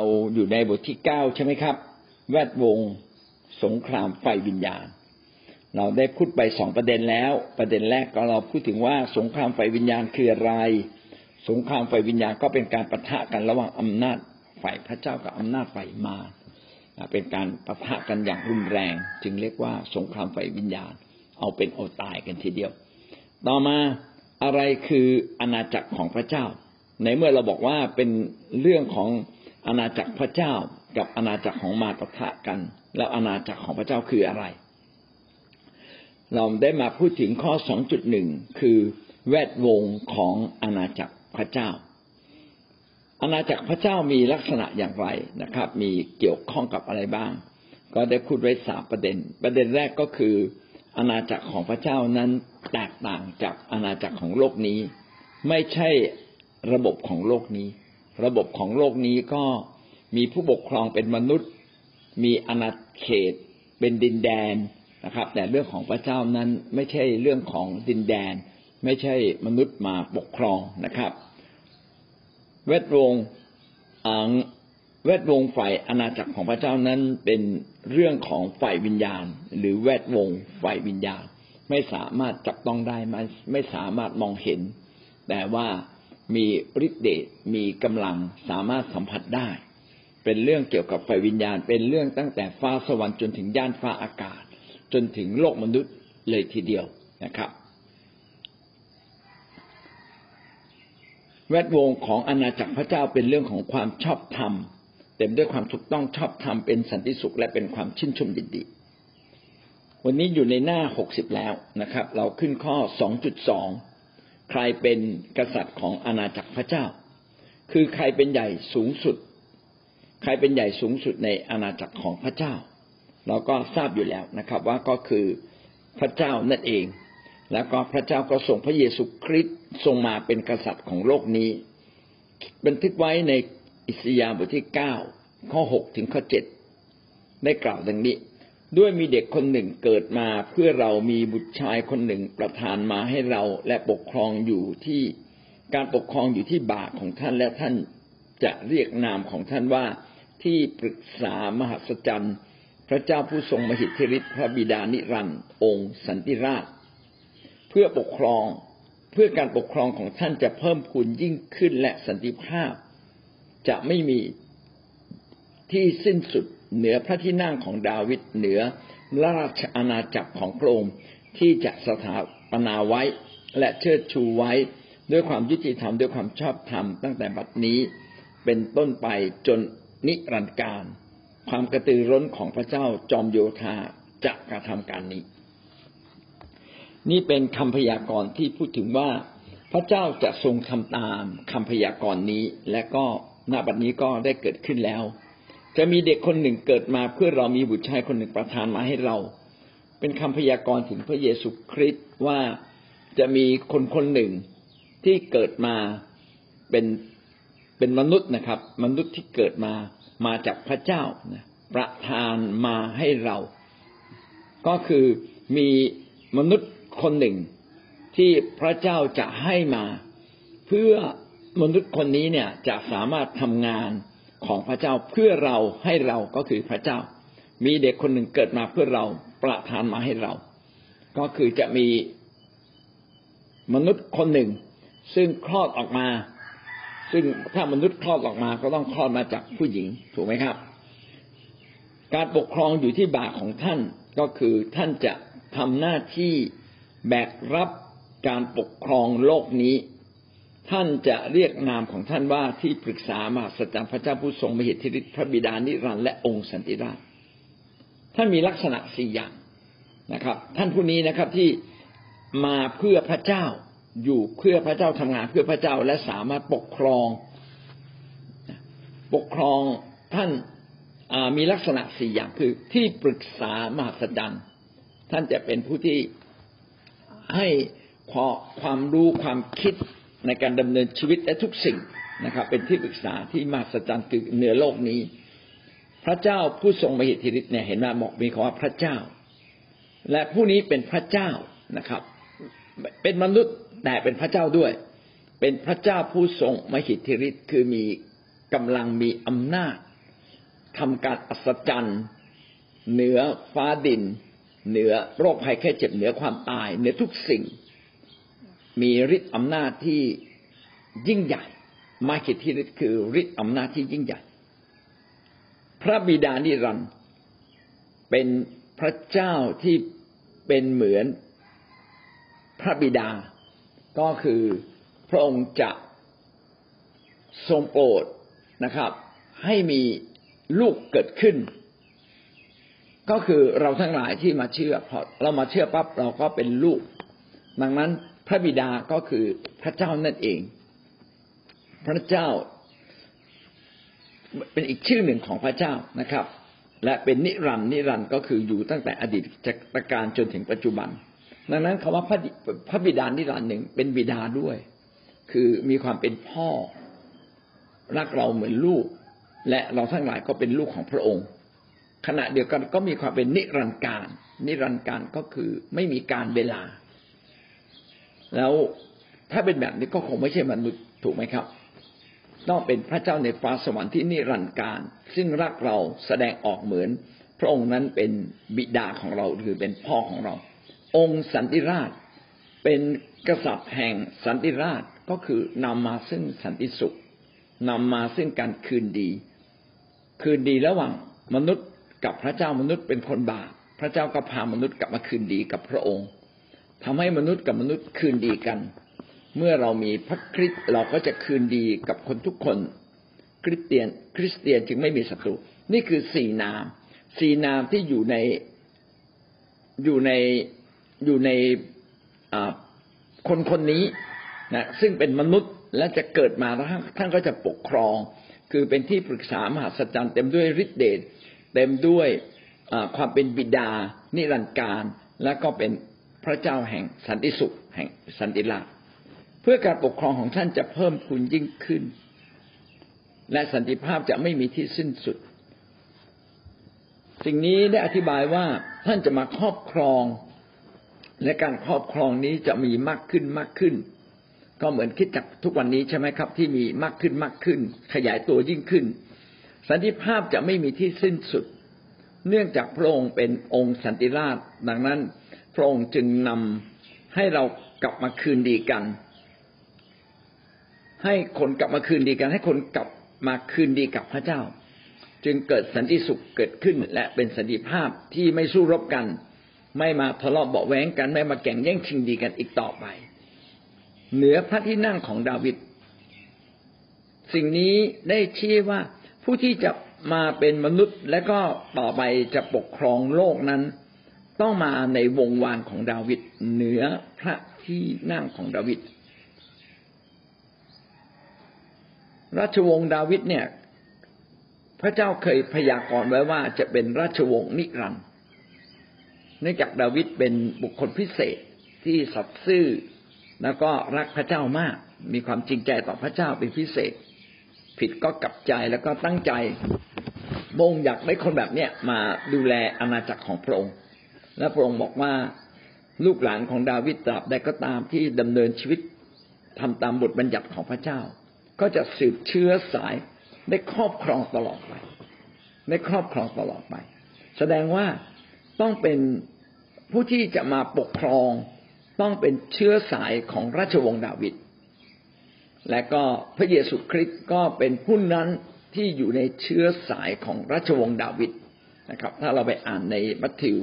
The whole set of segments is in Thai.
าอยู่ในบทที่เก้าใช่ไหมครับ แวดวงสงครามไฟวิญญาณ เราได้พูดไปสองประเด็นแล้ว ประเด็นแรกก็เราพูดถึงว่าสงครามไฟวิญญาณคืออะไร สงครามไฟวิญญาณก็เป็นการประทะกันระหว่างอำนาจฝ่ายพระเจ้ากับอำนาจฝ่ายมารเป็นการประทะกันอย่างรุนแรง จึงเรียกว่าสงครามไฟวิญญาณ เอาเป็นเอาตายกันทีเดียว ต่อมาอะไรคืออาณาจักรของพระเจ้า ในเมื่อเราบอกว่าเป็นเรื่องของ อาณาจักรพระเจ้ากับอาณาจักรของมารปะทะกัน แล้วอาณาจักรของพระเจ้าคืออะไร เราได้มาพูดถึงข้อสองจุดหนึ่งคือแวดวงของอาณาจักรพระเจ้า อาณาจักรพระเจ้ามีลักษณะอย่างไรนะครับ มีเกี่ยวข้องกับอะไรบ้าง ก็ได้พูดไว้สามประเด็น ประเด็นแรกก็คือ อาณาจักรของพระเจ้านั้นแตกต่างจากอาณาจักรของโลกนี้ ไม่ใช่ระบบของโลกนี้ ระบบของโลกนี้ก็มีผู้ปกครองเป็นมนุษย์ มีอาณาเขต เป็นดินแดนนะครับ แต่เรื่องของพระเจ้านั้นไม่ใช่เรื่องของดินแดน ไม่ใช่มนุษย์มาปกครองนะครับ เวทวงแวดวงฝ่ายอาณาจักรของพระเจ้านั้นเป็นเรื่องของฝ่ายวิญญาณ หรือแวดวงฝ่ายวิญญาณ ไม่สามารถจับต้องได้ไม่สามารถมองเห็น แต่ว่า มีฤทธิ์เดชมีกำลังสามารถสัมผัสได้ เป็นเรื่องเกี่ยวกับฝ่ายวิญญาณ เป็นเรื่องตั้งแต่ฟ้าสวรรค์จนถึงย่านฟ้าอากาศ จนถึงโลกมนุษย์เลยทีเดียวนะครับ แวดวงของอาณาจักรพระเจ้าเป็นเรื่องของความชอบธรรมเต็มด้วยความถูกต้องชอบธรรมเป็นสันติสุขและเป็นความชื่นชมยินดี วันนี้อยู่ในหน้าหกสิบแล้วนะครับ เราขึ้นข้อสองจุดสอง ใครเป็นกษัตริย์ของอาณาจักรพระเจ้า คือใครเป็นใหญ่สูงสุด ใครเป็นใหญ่สูงสุดในอาณาจักรของพระเจ้า เราก็ทราบอยู่แล้วนะครับ ว่าก็คือพระเจ้านั่นเอง แล้วก็พระเจ้าก็ส่งพระเยซูคริสต์ทรงมาเป็นกษัตริย์ของโลกนี้ บันทึกไว้ในอิสยาห์บทที่เก้าข้อหกถึงข้อเจ็ดได้กล่าวดังนี้ ด้วยมีเด็กคนหนึ่งเกิดมาเพื่อเรามีบุตรชายคนหนึ่งประทานมาให้เราและปกครองอยู่ที่การปกครองอยู่ที่บาของท่านและท่านจะเรียกนามของท่านว่าที่ปรึกษามหัศจรรย์พระเจ้าผู้ทรงมหิทธิฤทธิ์พระบิดานิรันดร์องค์สันติราช เพื่อปกครองเพื่อการปกครองของท่านจะเพิ่มพูนยิ่งขึ้นและสันติภาพ จะไม่มีที่สิ้นสุด เหนือพระที่นั่งของดาวิดเหนือราชอาณาจักรของพระองค์ที่จะสถาปนาไว้และเชิดชูไว้ด้วยความยุติธรรมด้วยความชอบธรรมตั้งแต่บัดนี้เป็นต้นไปจนนิรันดร์การ ความกระตือร้นของพระเจ้าจอมโยธาจะกระทำการนี้ นี่เป็นคำพยากรณ์ที่พูดถึงว่า พระเจ้าจะทรงทำตามคำพยากรณ์นี้ และก็ณบัดนี้ก็ได้เกิดขึ้นแล้ว จะมีเด็กคนหนึ่งเกิดมาเพื่อเรามีบุตรชายคนหนึ่งประทานมาให้เรา เป็นคำพยากรณ์ถึงพระเยซูคริสต์ว่าจะมีคนคนหนึ่งที่เกิดมาเป็นเป็นมนุษย์นะครับ มนุษย์ที่เกิดมามาจากพระเจ้านะประทานมาให้เรา ก็คือมีมนุษย์คนหนึ่งที่พระเจ้าจะให้มา เพื่อมนุษย์คนนี้เนี่ยจะสามารถทำงาน ของพระเจ้าเพื่อเราให้เราก็คือพระเจ้า มีเด็กคนหนึ่งเกิดมาเพื่อเราประทานมาให้เรา ก็คือจะมีมนุษย์คนหนึ่ง ซึ่งคลอดออกมา ซึ่งถ้ามนุษย์คลอดออกมาก็ต้องคลอดมาจากผู้หญิงถูกไหมครับ การปกครองอยู่ที่บาของท่านก็คือท่านจะทำหน้าที่แบกรับการปกครองโลกนี้ ท่านจะเรียกนามของท่านว่าที่ปรึกษามหาสัจจพระเจ้าผู้ทรงมหิทธิฤทธิพระบิดานิรันดร์และองค์สันติราชท่านมีลักษณะสี่อย่างนะครับ ท่านผู้นี้นะครับที่มาเพื่อพระเจ้าอยู่เพื่อพระเจ้าทำงานเพื่อพระเจ้าและสามารถปกครอง ปกครองท่านมีลักษณะสี่อย่างคือที่ปรึกษามหาสัจจท่านจะเป็นผู้ที่ให้ความรู้ความคิด ในการดำเนินชีวิตและทุกสิ่งนะครับ เป็นที่ปรึกษาที่มาสัจจันคือเหนือโลกนี้ พระเจ้าผู้ทรงมหิทธิฤทธิ์เนี่ยเห็นไหมบอกมีคำว่าพระเจ้า และผู้นี้เป็นพระเจ้านะครับ เป็นมนุษย์แต่เป็นพระเจ้าด้วย เป็นพระเจ้าผู้ทรงมหิทธิฤทธิ์คือมีกำลังมีอำนาจทำการอัศจรรย์ เหนือฟ้าดิน เหนือโรคภัยแค่เจ็บเหนือความตายเหนือทุกสิ่ง มีฤทธิ์อำนาจที่ยิ่งใหญ่มาคิดที่ฤทธิ์คือฤทธิ์อำนาจที่ยิ่งใหญ่ พระบิดานิรันดร์เป็นพระเจ้าที่เป็นเหมือนพระบิดา ก็คือพระองค์จะทรงโปรดนะครับ ให้มีลูกเกิดขึ้น ก็คือเราทั้งหลายที่มาเชื่อพอเรามาเชื่อปั๊บเราก็เป็นลูก ดังนั้น ระบิดาก็คือพระเจ้านั่นเอง พระเจ้า เป็นอีกชื่อหนึ่งของพระเจ้านะครับ และเป็นนิรันดร์นิรันดร์ก็คืออยู่ตั้งแต่อดีตจากการจนถึงปัจจุบัน ดังนั้นคำว่าพระพระบิดานิรันดร์หนึ่งเป็นบิดาด้วย คือมีความเป็นพ่อ รักเราเหมือนลูก และเราทั้งหลายก็เป็นลูกของพระองค์ ขณะเดียวกันก็มีความเป็นนิรันดร์กาล นิรันดร์กาลก็คือไม่มีกาลเวลา แล้วถ้าเป็นแบบนี้ก็คงไม่ใช่มนุษย์ถูกไหมครับ ต้องเป็นพระเจ้าในฟ้าสวรรค์ที่นิรันดร์การ ซึ่งรักเราแสดงออกเหมือน พระองค์นั้นเป็นบิดาของเราหรือเป็นพ่อของเรา องค์สันติราช เป็นกษัตริย์แห่งสันติราชก็คือนำมาซึ่งสันติสุขนำมาซึ่งการคืนดี คืนดีระหว่างมนุษย์กับพระเจ้ามนุษย์เป็นคนบาปพระเจ้าก็พามนุษย์กลับมาคืนดีกับพระองค์ ทำให้มนุษย์กับมนุษย์คืนดีกัน เมื่อเรามีพระคริสต์เราก็จะคืนดีกับคนทุกคน คริสเตียน คริสเตียนจึงไม่มีศัตรู นี่คือสี่นาม สี่นามที่อยู่ในอยู่ในอยู่ในคนคนนี้นะซึ่งเป็นมนุษย์และจะเกิดมาแล้วท่านก็จะปกครอง คือเป็นที่ปรึกษามหาสัจจร์เต็มด้วยฤทธิเดชเต็มด้วยความเป็นบิดานิรันดร์การ และก็เป็น พระเจ้าแห่งสันติสุขแห่งสันติราเพื่อการปกครองของท่านจะเพิ่มพูนยิ่งขึ้น และสันติภาพจะไม่มีที่สิ้นสุด สิ่งนี้ได้อธิบายว่าท่านจะมาครอบครอง และการครอบครองนี้จะมีมากขึ้นมากขึ้น ก็เหมือนคิดจากทุกวันนี้ใช่ไหมครับ ที่มีมากขึ้นมากขึ้น ขยายตัวยิ่งขึ้น สันติภาพจะไม่มีที่สิ้นสุด เนื่องจากพระองค์เป็นองค์สันติราชดังนั้น พระองค์จึงนำให้เรากลับมาคืนดีกัน ให้คนกลับมาคืนดีกัน ให้คนกลับมาคืนดีกับพระเจ้า จึงเกิดสันติสุขเกิดขึ้นและเป็นสันติภาพที่ไม่สู้รบกัน ไม่มาทะเลาะเบาแหวงกัน ไม่มาแข่งแย่งชิงดีกันอีกต่อไป เหนือพระที่นั่งของดาวิดสิ่งนี้ได้ชี้ว่าผู้ที่จะมาเป็นมนุษย์และก็ต่อไปจะปกครองโลกนั้น ต้องมาในวงวานของดาวิดเหนือพระที่นั่งของดาวิดราชวงศ์ดาวิดเนี่ย พระเจ้าเคยพยากรณ์ไว้ว่าจะเป็นราชวงศ์นิรันดร์เนื่องจากดาวิดเป็นบุคคลพิเศษที่สัตย์ซื่อ แล้วก็รักพระเจ้ามาก มีความจริงใจต่อพระเจ้าเป็นพิเศษ ผิดก็กลับใจแล้วก็ตั้งใจบงอยากได้คนแบบเนี้ยมาดูแลอาณาจักรของพระองค์ และพระองค์บอกว่าลูกหลานของดาวิดตราบใดก็ตามที่ดำเนินชีวิตทำตามบทบัญญัติของพระเจ้า ก็จะสืบเชื้อสายได้ครอบครองตลอดไปได้ครอบครองตลอดไป แสดงว่าต้องเป็นผู้ที่จะมาปกครองต้องเป็นเชื้อสายของราชวงศ์ดาวิดและก็พระเยซูคริสต์ก็เป็นผู้นั้นที่อยู่ในเชื้อสายของราชวงศ์ดาวิดนะครับ ถ้าเราไปอ่านในมัทธิว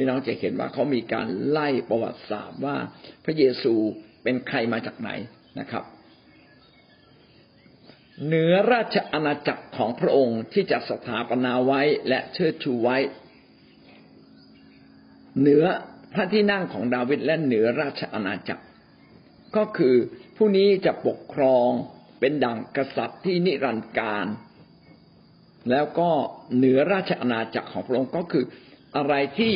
พี่น้องจะเห็นว่าเขามีการไล่ประวัติศาสตร์ว่าพระเยซูเป็นใครมาจากไหนนะครับเหนือราชอาณาจักรของพระองค์ที่จะสถาปนาไว้และเชิดชูไว้ เหนือพระที่นั่งของดาวิดและเหนือราชอาณาจักร ก็คือผู้นี้จะปกครองเป็นดังกษัตริย์ที่นิรันดร์การ แล้วก็เหนือราชอาณาจักรของพระองค์ก็คืออะไรที่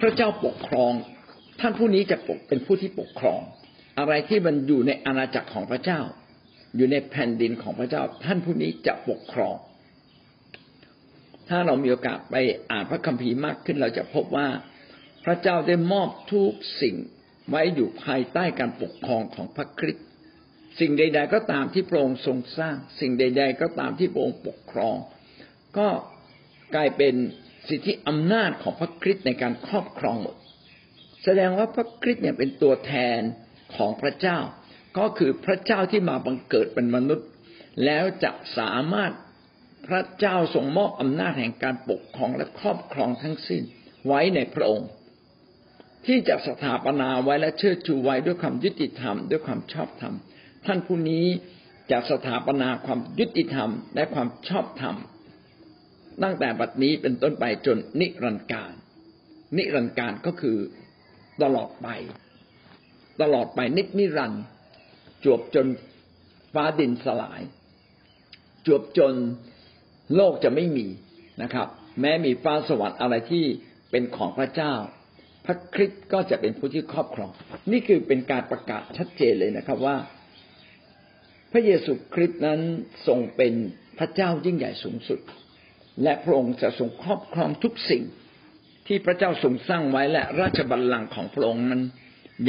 พระเจ้าปกครอง ท่านผู้นี้จะปกเป็นผู้ที่ปกครอง อะไรที่มันอยู่ในอาณาจักรของพระเจ้า อยู่ในแผ่นดินของพระเจ้า ท่านผู้นี้จะปกครอง ถ้าเรามีโอกาสไปอ่านพระคัมภีร์มากขึ้นเราจะพบว่าพระเจ้าได้มอบทุกสิ่งไว้อยู่ภายใต้การปกครองของพระคริสต์สิ่งใด ๆ ก็ตามที่พระองค์ทรงสร้าง สิ่งใด ๆ ก็ตามที่พระองค์ปกครอง ก็กลายเป็น สิทธิอำนาจของพระคริสต์ในการครอบครองหมด แสดงว่าพระคริสต์เนี่ยเป็นตัวแทนของพระเจ้า ก็คือพระเจ้าที่มาบังเกิดเป็นมนุษย์ แล้วจะสามารถพระเจ้าทรงมอบอำนาจแห่งการปกครองและครอบครองทั้งสิ้นไว้ในพระองค์ ที่จะสถาปนาไว้และเชิดชูไว้ด้วยความยุติธรรม ด้วยความชอบธรรม ท่านผู้นี้จะสถาปนาความยุติธรรมและความชอบธรรม ตั้งแต่บัดนี้เป็นต้นไปจนนิรันดร์การ นิรันดร์การก็คือตลอดไป ตลอดไปนินิรันดร์จวบจนฟ้าดินสลาย จวบจนโลกจะไม่มีนะครับ แม้มีฟ้าสวรรค์อะไรที่เป็นของพระเจ้า พระคริสต์ก็จะเป็นผู้ที่ครอบครอง นี่คือเป็นการประกาศชัดเจนเลยนะครับว่า พระเยซูคริสต์นั้นทรงเป็นพระเจ้ายิ่งใหญ่สูงสุด และพระองค์จะทรงครอบครองทุกสิ่ง ที่พระเจ้าทรงสร้างไว้และราชบัลลังก์ของพระองค์นั้น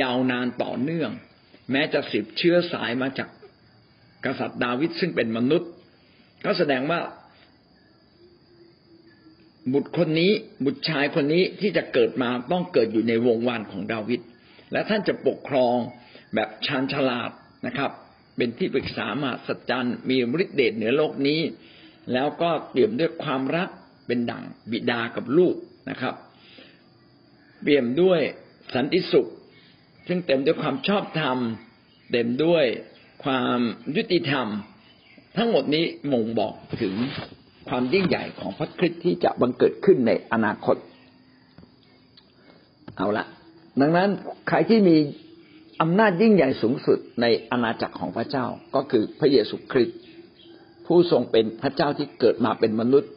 ยาวนานต่อเนื่อง แม้จะสืบเชื้อสายมาจากกษัตริย์ดาวิดซึ่งเป็นมนุษย์ ก็แสดงว่า บุตรคนนี้บุตรชายคนนี้ที่จะเกิดมาต้องเกิดอยู่ในวงวานของดาวิดและท่านจะปกครองแบบชาญฉลาดนะครับ เป็นที่ปรึกษามาสัจจันมีฤทธิเดชเหนือโลกนี้ แล้วก็เปี่ยมด้วยความรักเป็นดั่งบิดากับลูกนะครับ เปี่ยมด้วยสันติสุข ซึ่งเต็มด้วยความชอบธรรม เต็มด้วยความยุติธรรม ทั้งหมดนี้ม่งบอกถึงความยิ่งใหญ่ของพระคริสต์ที่จะบังเกิดขึ้นในอนาคต เอาละดังนั้นใครที่มีอำนาจยิ่งใหญ่สูงสุดในอาณาจักรของพระเจ้าก็คือพระเยซูคริสต์ ผู้ทรงเป็นพระเจ้าที่เกิดมาเป็นมนุษย์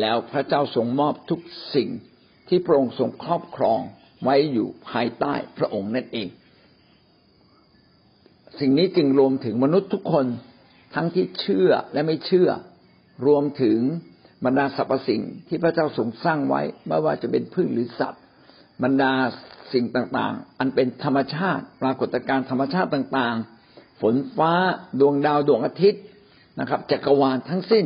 แล้วพระเจ้าทรงมอบทุกสิ่งที่พระองค์ทรงครอบครองไว้อยู่ภายใต้พระองค์นั่นเอง สิ่งนี้จึงรวมถึงมนุษย์ทุกคนทั้งที่เชื่อและไม่เชื่อ รวมถึงบรรดาสรรพสิ่งที่พระเจ้าทรงสร้างไว้ไม่ว่าจะเป็นพืชหรือสัตว์ บรรดาสิ่งต่างๆ อันเป็นธรรมชาติ ปรากฏการณ์ธรรมชาติต่างๆ ฝนฟ้าดวงดาวดวงอาทิตย์ นะครับจักรวาลทั้งสิ้น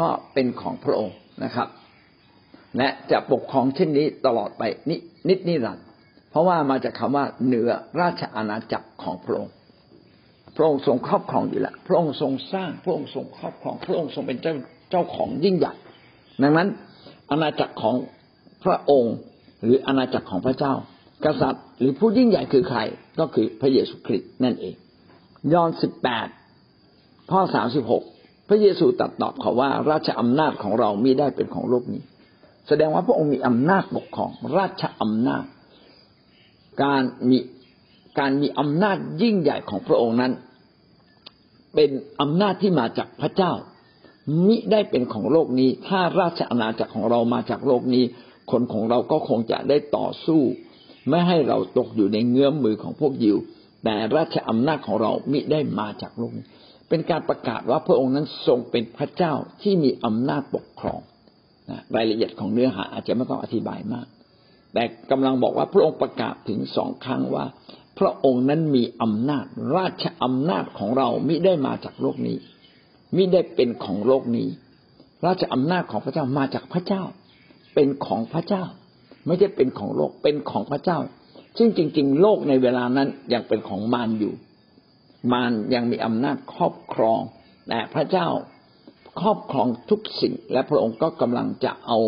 ก็เป็นของพระองค์นะครับ และจะปกครองเช่นนี้ตลอดไปนินิดนิรันดร์เพราะว่ามาจากคาว่าเหนือราชอาณาจักรของพระองค์ พระองค์ทรงครอบครองอยู่แล้วพระองค์ทรงสร้าง พระองค์ทรงครอบครอง พระองค์ทรงเป็นเจ้าเจ้าของยิ่งใหญ่ดังนั้นอาณาจักรของพระองค์หรืออาณาจักรของพระเจ้า กษัตริย์ หรือผู้ยิ่งใหญ่คือใครก็คือพระเยซูคริสต์นั่นเอง ยอห์นสิบแปด ข้อสามสิบหกพระเยซูตรัสตอบเขาว่า ราชอำนาจของเรามิได้เป็นของโลกนี้ แสดงว่าพระองค์มีอำนาจปกครอง ราชอำนาจ การมีการมีอำนาจยิ่งใหญ่ของพระองค์นั้น เป็นอำนาจที่มาจากพระเจ้า มิได้เป็นของโลกนี้ ถ้าราชอาณาจักรของเรามาจากโลกนี้ คนของเราก็คงจะได้ต่อสู้ ไม่ให้เราตกอยู่ในเงื้อมมือของพวกยิว แต่ราชอำนาจของเรามิได้มาจากโลกนี้ เป็นการประกาศว่าพระองค์นั้นทรงเป็นพระเจ้าที่มีอำนาจปกครองรายละเอียดของเนื้อหาอาจจะไม่ต้องอธิบายมาก แต่กำลังบอกว่าพระองค์ประกาศถึงสองครั้งว่า พระองค์นั้นมีอำนาจ ราชอำนาจของเรามิได้มาจากโลกนี้มิได้เป็นของโลกนี้ ราชอำนาจของพระเจ้ามาจากพระเจ้า เป็นของพระเจ้า ไม่ใช่เป็นของโลกเป็นของพระเจ้า ซึ่งจริง ๆ โลกในเวลานั้นยังเป็นของมารอยู่ มารยังมีอำนาจครอบครองแต่พระเจ้าครอบครองทุกสิ่ง และพระองค์ก็กำลังจะเอา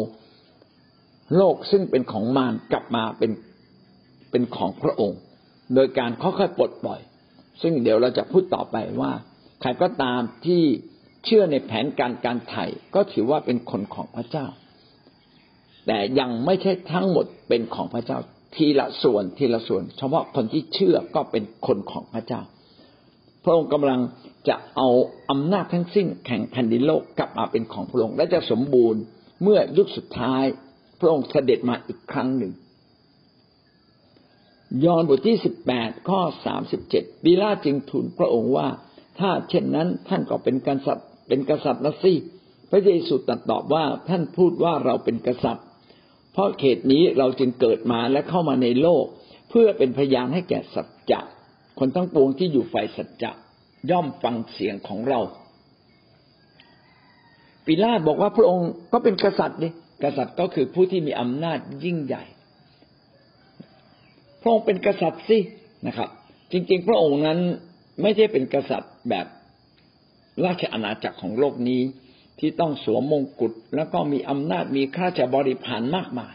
โลกซึ่งเป็นของมารกลับมาเป็นเป็นของพระองค์ โดยการค่อยๆปลดปล่อย ซึ่งเดี๋ยวเราจะพูดต่อไปว่า ใครก็ตามที่เชื่อในแผนการการไถ่ก็ถือว่าเป็นคนของพระเจ้า แต่ยังไม่ใช่ทั้งหมดเป็นของพระเจ้า ทีละส่วนทีละส่วน เฉพาะคนที่เชื่อก็เป็นคนของพระเจ้า พระองค์กำลังจะเอาอำนาจทั้งสิ้นแข่งแผ่นดินโลกกลับมาเป็นของพระองค์และจะสมบูรณ์เมื่อยุคสุดท้าย พระองค์เสด็จมาอีกครั้งหนึ่ง ยอห์นบทที่สิบแปดข้อสามสิบเจ็ดบิลาจึงทูลพระองค์ว่า ถ้าเช่นนั้นท่านก็เป็นกษัตริย์เป็นกษัตริย์นะสิพระเยซูตรัสตอบว่าท่านพูดว่าเราเป็นกษัตริย์ เพราะเขตนี้เราจึงเกิดมาและเข้ามาในโลก เพื่อเป็นพยานให้แก่สัจจะ คนทั้งปวงที่อยู่ฝ่ายสัจจะย่อมฟังเสียงของเรา ปิลาตบอกว่าพระองค์ก็เป็นกษัตริย์นี่กษัตริย์ก็คือผู้ที่มีอำนาจยิ่งใหญ่ พระองค์เป็นกษัตริย์สินะครับ จริง ๆ พระองค์นั้นไม่ใช่เป็นกษัตริย์แบบราชอาณาจักรของโลกนี้ ที่ต้องสวมมงกุฎแล้วก็มีอำนาจมีข้าราชบริพารมากมาย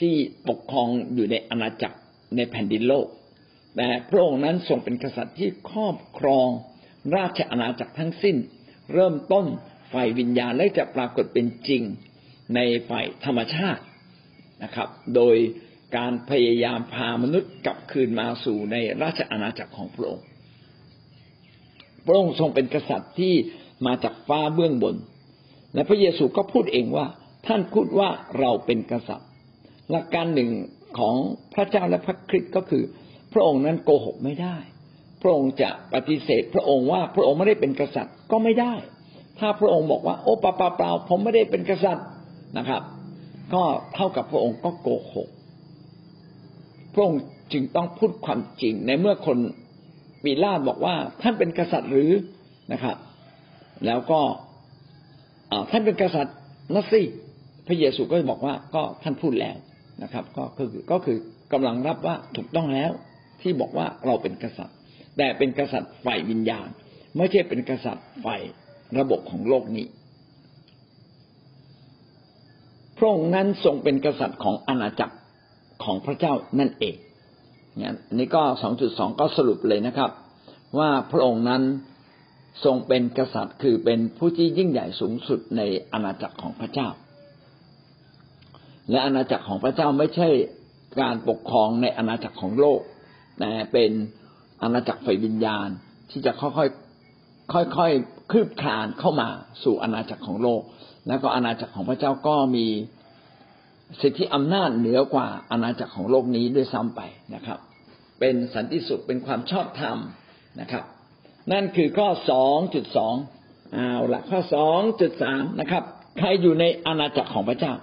ที่ปกครองอยู่ในอาณาจักรในแผ่นดินโลก แต่พระองค์นั้นทรงเป็นกษัตริย์ที่ครอบครอง ราชอาณาจักรทั้งสิ้น เริ่มต้นฝ่ายวิญญาณและจะปรากฏเป็นจริงในฝ่ายธรรมชาตินะครับ โดยการพยายามพามนุษย์กลับคืนมาสู่ในราชอาณาจักรของพระองค์ พระองค์ทรงเป็นกษัตริย์ที่มาจากฟ้าเบื้องบน และพระเยซูก็พูดเองว่า ท่านพูดว่าเราเป็นกษัตริย์ หลักการหนึ่งของพระเจ้าและพระคริสต์ก็คือ พระองค์นั้นโกหกไม่ได้ พระองค์จะปฏิเสธ พระองค์ว่าพระองค์ไม่ได้เป็นกษัตริย์ก็ไม่ได้ ถ้าพระองค์บอกว่า โอ้ปล่าเปล่าผมไม่ได้เป็นกษัตริย์นะครับ ก็เท่ากับพระองค์ก็โกหก พระองค์จึงต้องพูดความจริงในเมื่อคนปีลาดบอกว่าท่านเป็นกษัตริย์หรือนะครับ แล้วก็ท่านเป็นกษัตริย์นัสิพระเยซูก็บอกว่าก็ท่านพูดแล้วนะครับ ก็คือก็คือกำลังรับว่าถูกต้องแล้ว ที่บอกว่าเราเป็นกษัตริย์ แต่เป็นกษัตริย์ฝ่ายวิญญาณ ไม่ใช่เป็นกษัตริย์ฝ่ายระบบของโลกนี้พระองค์นั้นทรงเป็นกษัตริย์ของอาณาจักรของพระเจ้านั่นเองเนี่ยนี่ก็สองจุดสองก็สรุปเลยนะครับ ว่าพระองค์นั้นทรงเป็นกษัตริย์คือเป็นผู้ที่ยิ่งใหญ่สูงสุดในอาณาจักรของพระเจ้า และอาณาจักรของพระเจ้าไม่ใช่การปกครองในอาณาจักรของโลก แต่เป็นอาณาจักรฝ่ายวิญญาณที่จะค่อยๆค่อยๆคืบคลานเข้ามาสู่อาณาจักรของโลก แล้วก็อาณาจักรของพระเจ้าก็มีสิทธิอำนาจเหนือกว่าอาณาจักรของโลกนี้ด้วยซ้ำไปนะครับ เป็นสันติสุขเป็นความชอบธรรมนะครับ นั่นคือข้อสองจุดสองเอาละข้อสองจุดสามนะครับ ใครอยู่ในอาณาจักรของพระเจ้า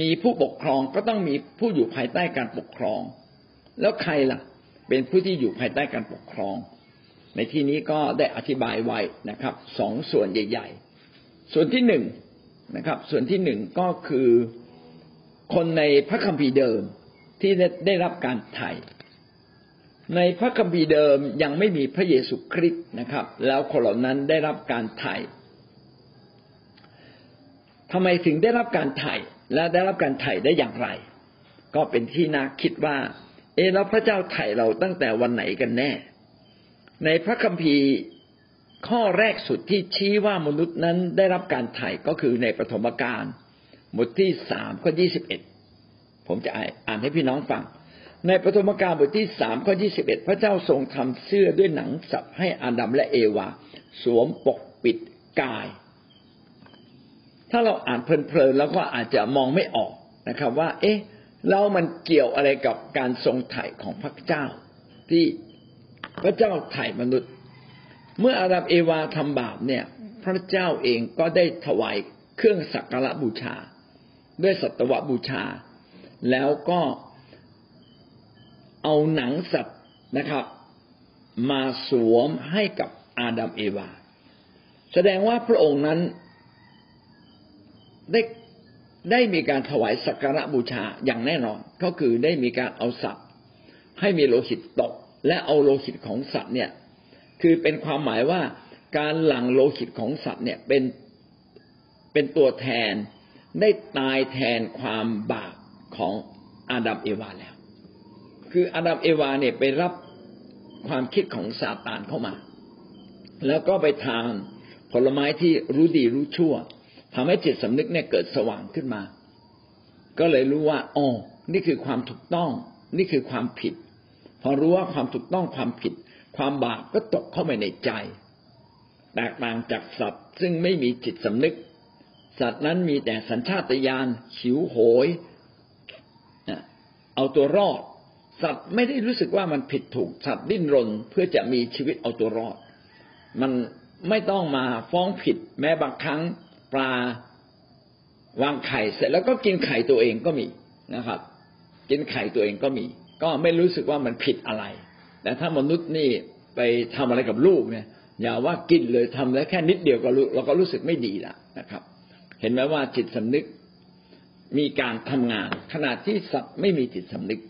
มีผู้ปกครองก็ต้องมีผู้อยู่ภายใต้การปกครอง แล้วใครล่ะ เป็นผู้ที่อยู่ภายใต้การปกครอง ในที่นี้ก็ได้อธิบายไว้นะครับสองส่วนใหญ่ ๆ ส่วนที่หนึ่งนะครับ ส่วนที่หนึ่งก็คือคนในพระคัมภีร์เดิมที่ได้รับการไถ่ในพระคัมภีร์เดิมยังไม่มีพระเยซูคริสต์นะครับ แล้วคนเหล่านั้นได้รับการไถ่ทำไมถึงได้รับการไถ่และได้รับการไถ่ได้อย่างไร ก็เป็นที่น่าคิดว่า เอแล้วพระเจ้าไถ่เราตั้งแต่วันไหนกันแน่ ในพระคัมภีร์ข้อแรกสุดที่ชี้ว่ามนุษย์นั้นได้รับการไถ่ก็คือในปฐมกาลบทที่สามข้อยี่สิบเอ็ดผมจะอ่านให้พี่น้องฟัง ในปฐมกาลบทที่สามข้อยี่สิบเอ็ดพระเจ้าทรงทำเสื้อด้วยหนังสับให้อาดัมและเอวา สวมปกปิดกาย ถ้าเราอ่านเพลินๆแล้วก็อาจจะมองไม่ออกนะครับ ว่า เอ๊ะ แล้วมันเกี่ยวอะไรกับการทรงไถ่ของพระเจ้า ที่พระเจ้าไถ่มนุษย์ เมื่ออาดัมเอวาทำบาปเนี่ย พระเจ้าเองก็ได้ถวายเครื่องสักการะบูชา ด้วยสัตวบูชา แล้วก็เอาหนังสัตว์นะครับ มาสวมให้กับอาดัมเอวา แสดงว่าพระองค์นั้นได้ ได้มีการถวายสักการะบูชาอย่างแน่นอน ก็คือได้มีการเอาสัตว์ ให้มีโลหิตตก และเอาโลหิตของสัตว์เนี่ย คือเป็นความหมายว่าการหลั่งโลหิตของสัตว์เนี่ยเป็นเป็นตัวแทนได้ตายแทนความบาปของอาดัมเอวาแล้ว คืออาดัมเอวาเนี่ยไปรับความคิดของซาตานเข้ามา แล้วก็ไปทานผลไม้ที่รู้ดีรู้ชั่ว ทำให้จิตสำนึกเนี่ยเกิดสว่างขึ้นมา ก็เลยรู้ว่าอ๋อนี่คือความถูกต้อง นี่คือความผิด พอรู้ว่าความถูกต้องความผิด ความบาปก็ตกเข้าไปในใจ แตกต่างจากสัตว์ ซึ่งไม่มีจิตสำนึก สัตว์นั้นมีแต่สัญชาตญาณหิวโหย เอาตัวรอด สัตว์ไม่ได้รู้สึกว่ามันผิดถูก สัตว์ดิ้นรนเพื่อจะมีชีวิตเอาตัวรอด มันไม่ต้องมาฟ้องผิด แม้บางครั้ง ปลาวางไข่เสร็จแล้วก็กินไข่ตัวเองก็มีนะครับ กินไข่ตัวเองก็มี ก็ไม่รู้สึกว่ามันผิดอะไร แต่ถ้ามนุษย์นี่ไปทำอะไรกับลูกเนี่ย อย่าว่ากินเลยทำแล้วแค่นิดเดียวก็รู้เราก็รู้สึกไม่ดีล้วนะครับ เห็นไหมว่าจิตสำนึกมีการทำงาน ขณะที่สัตว์ไม่มีจิตสำนึก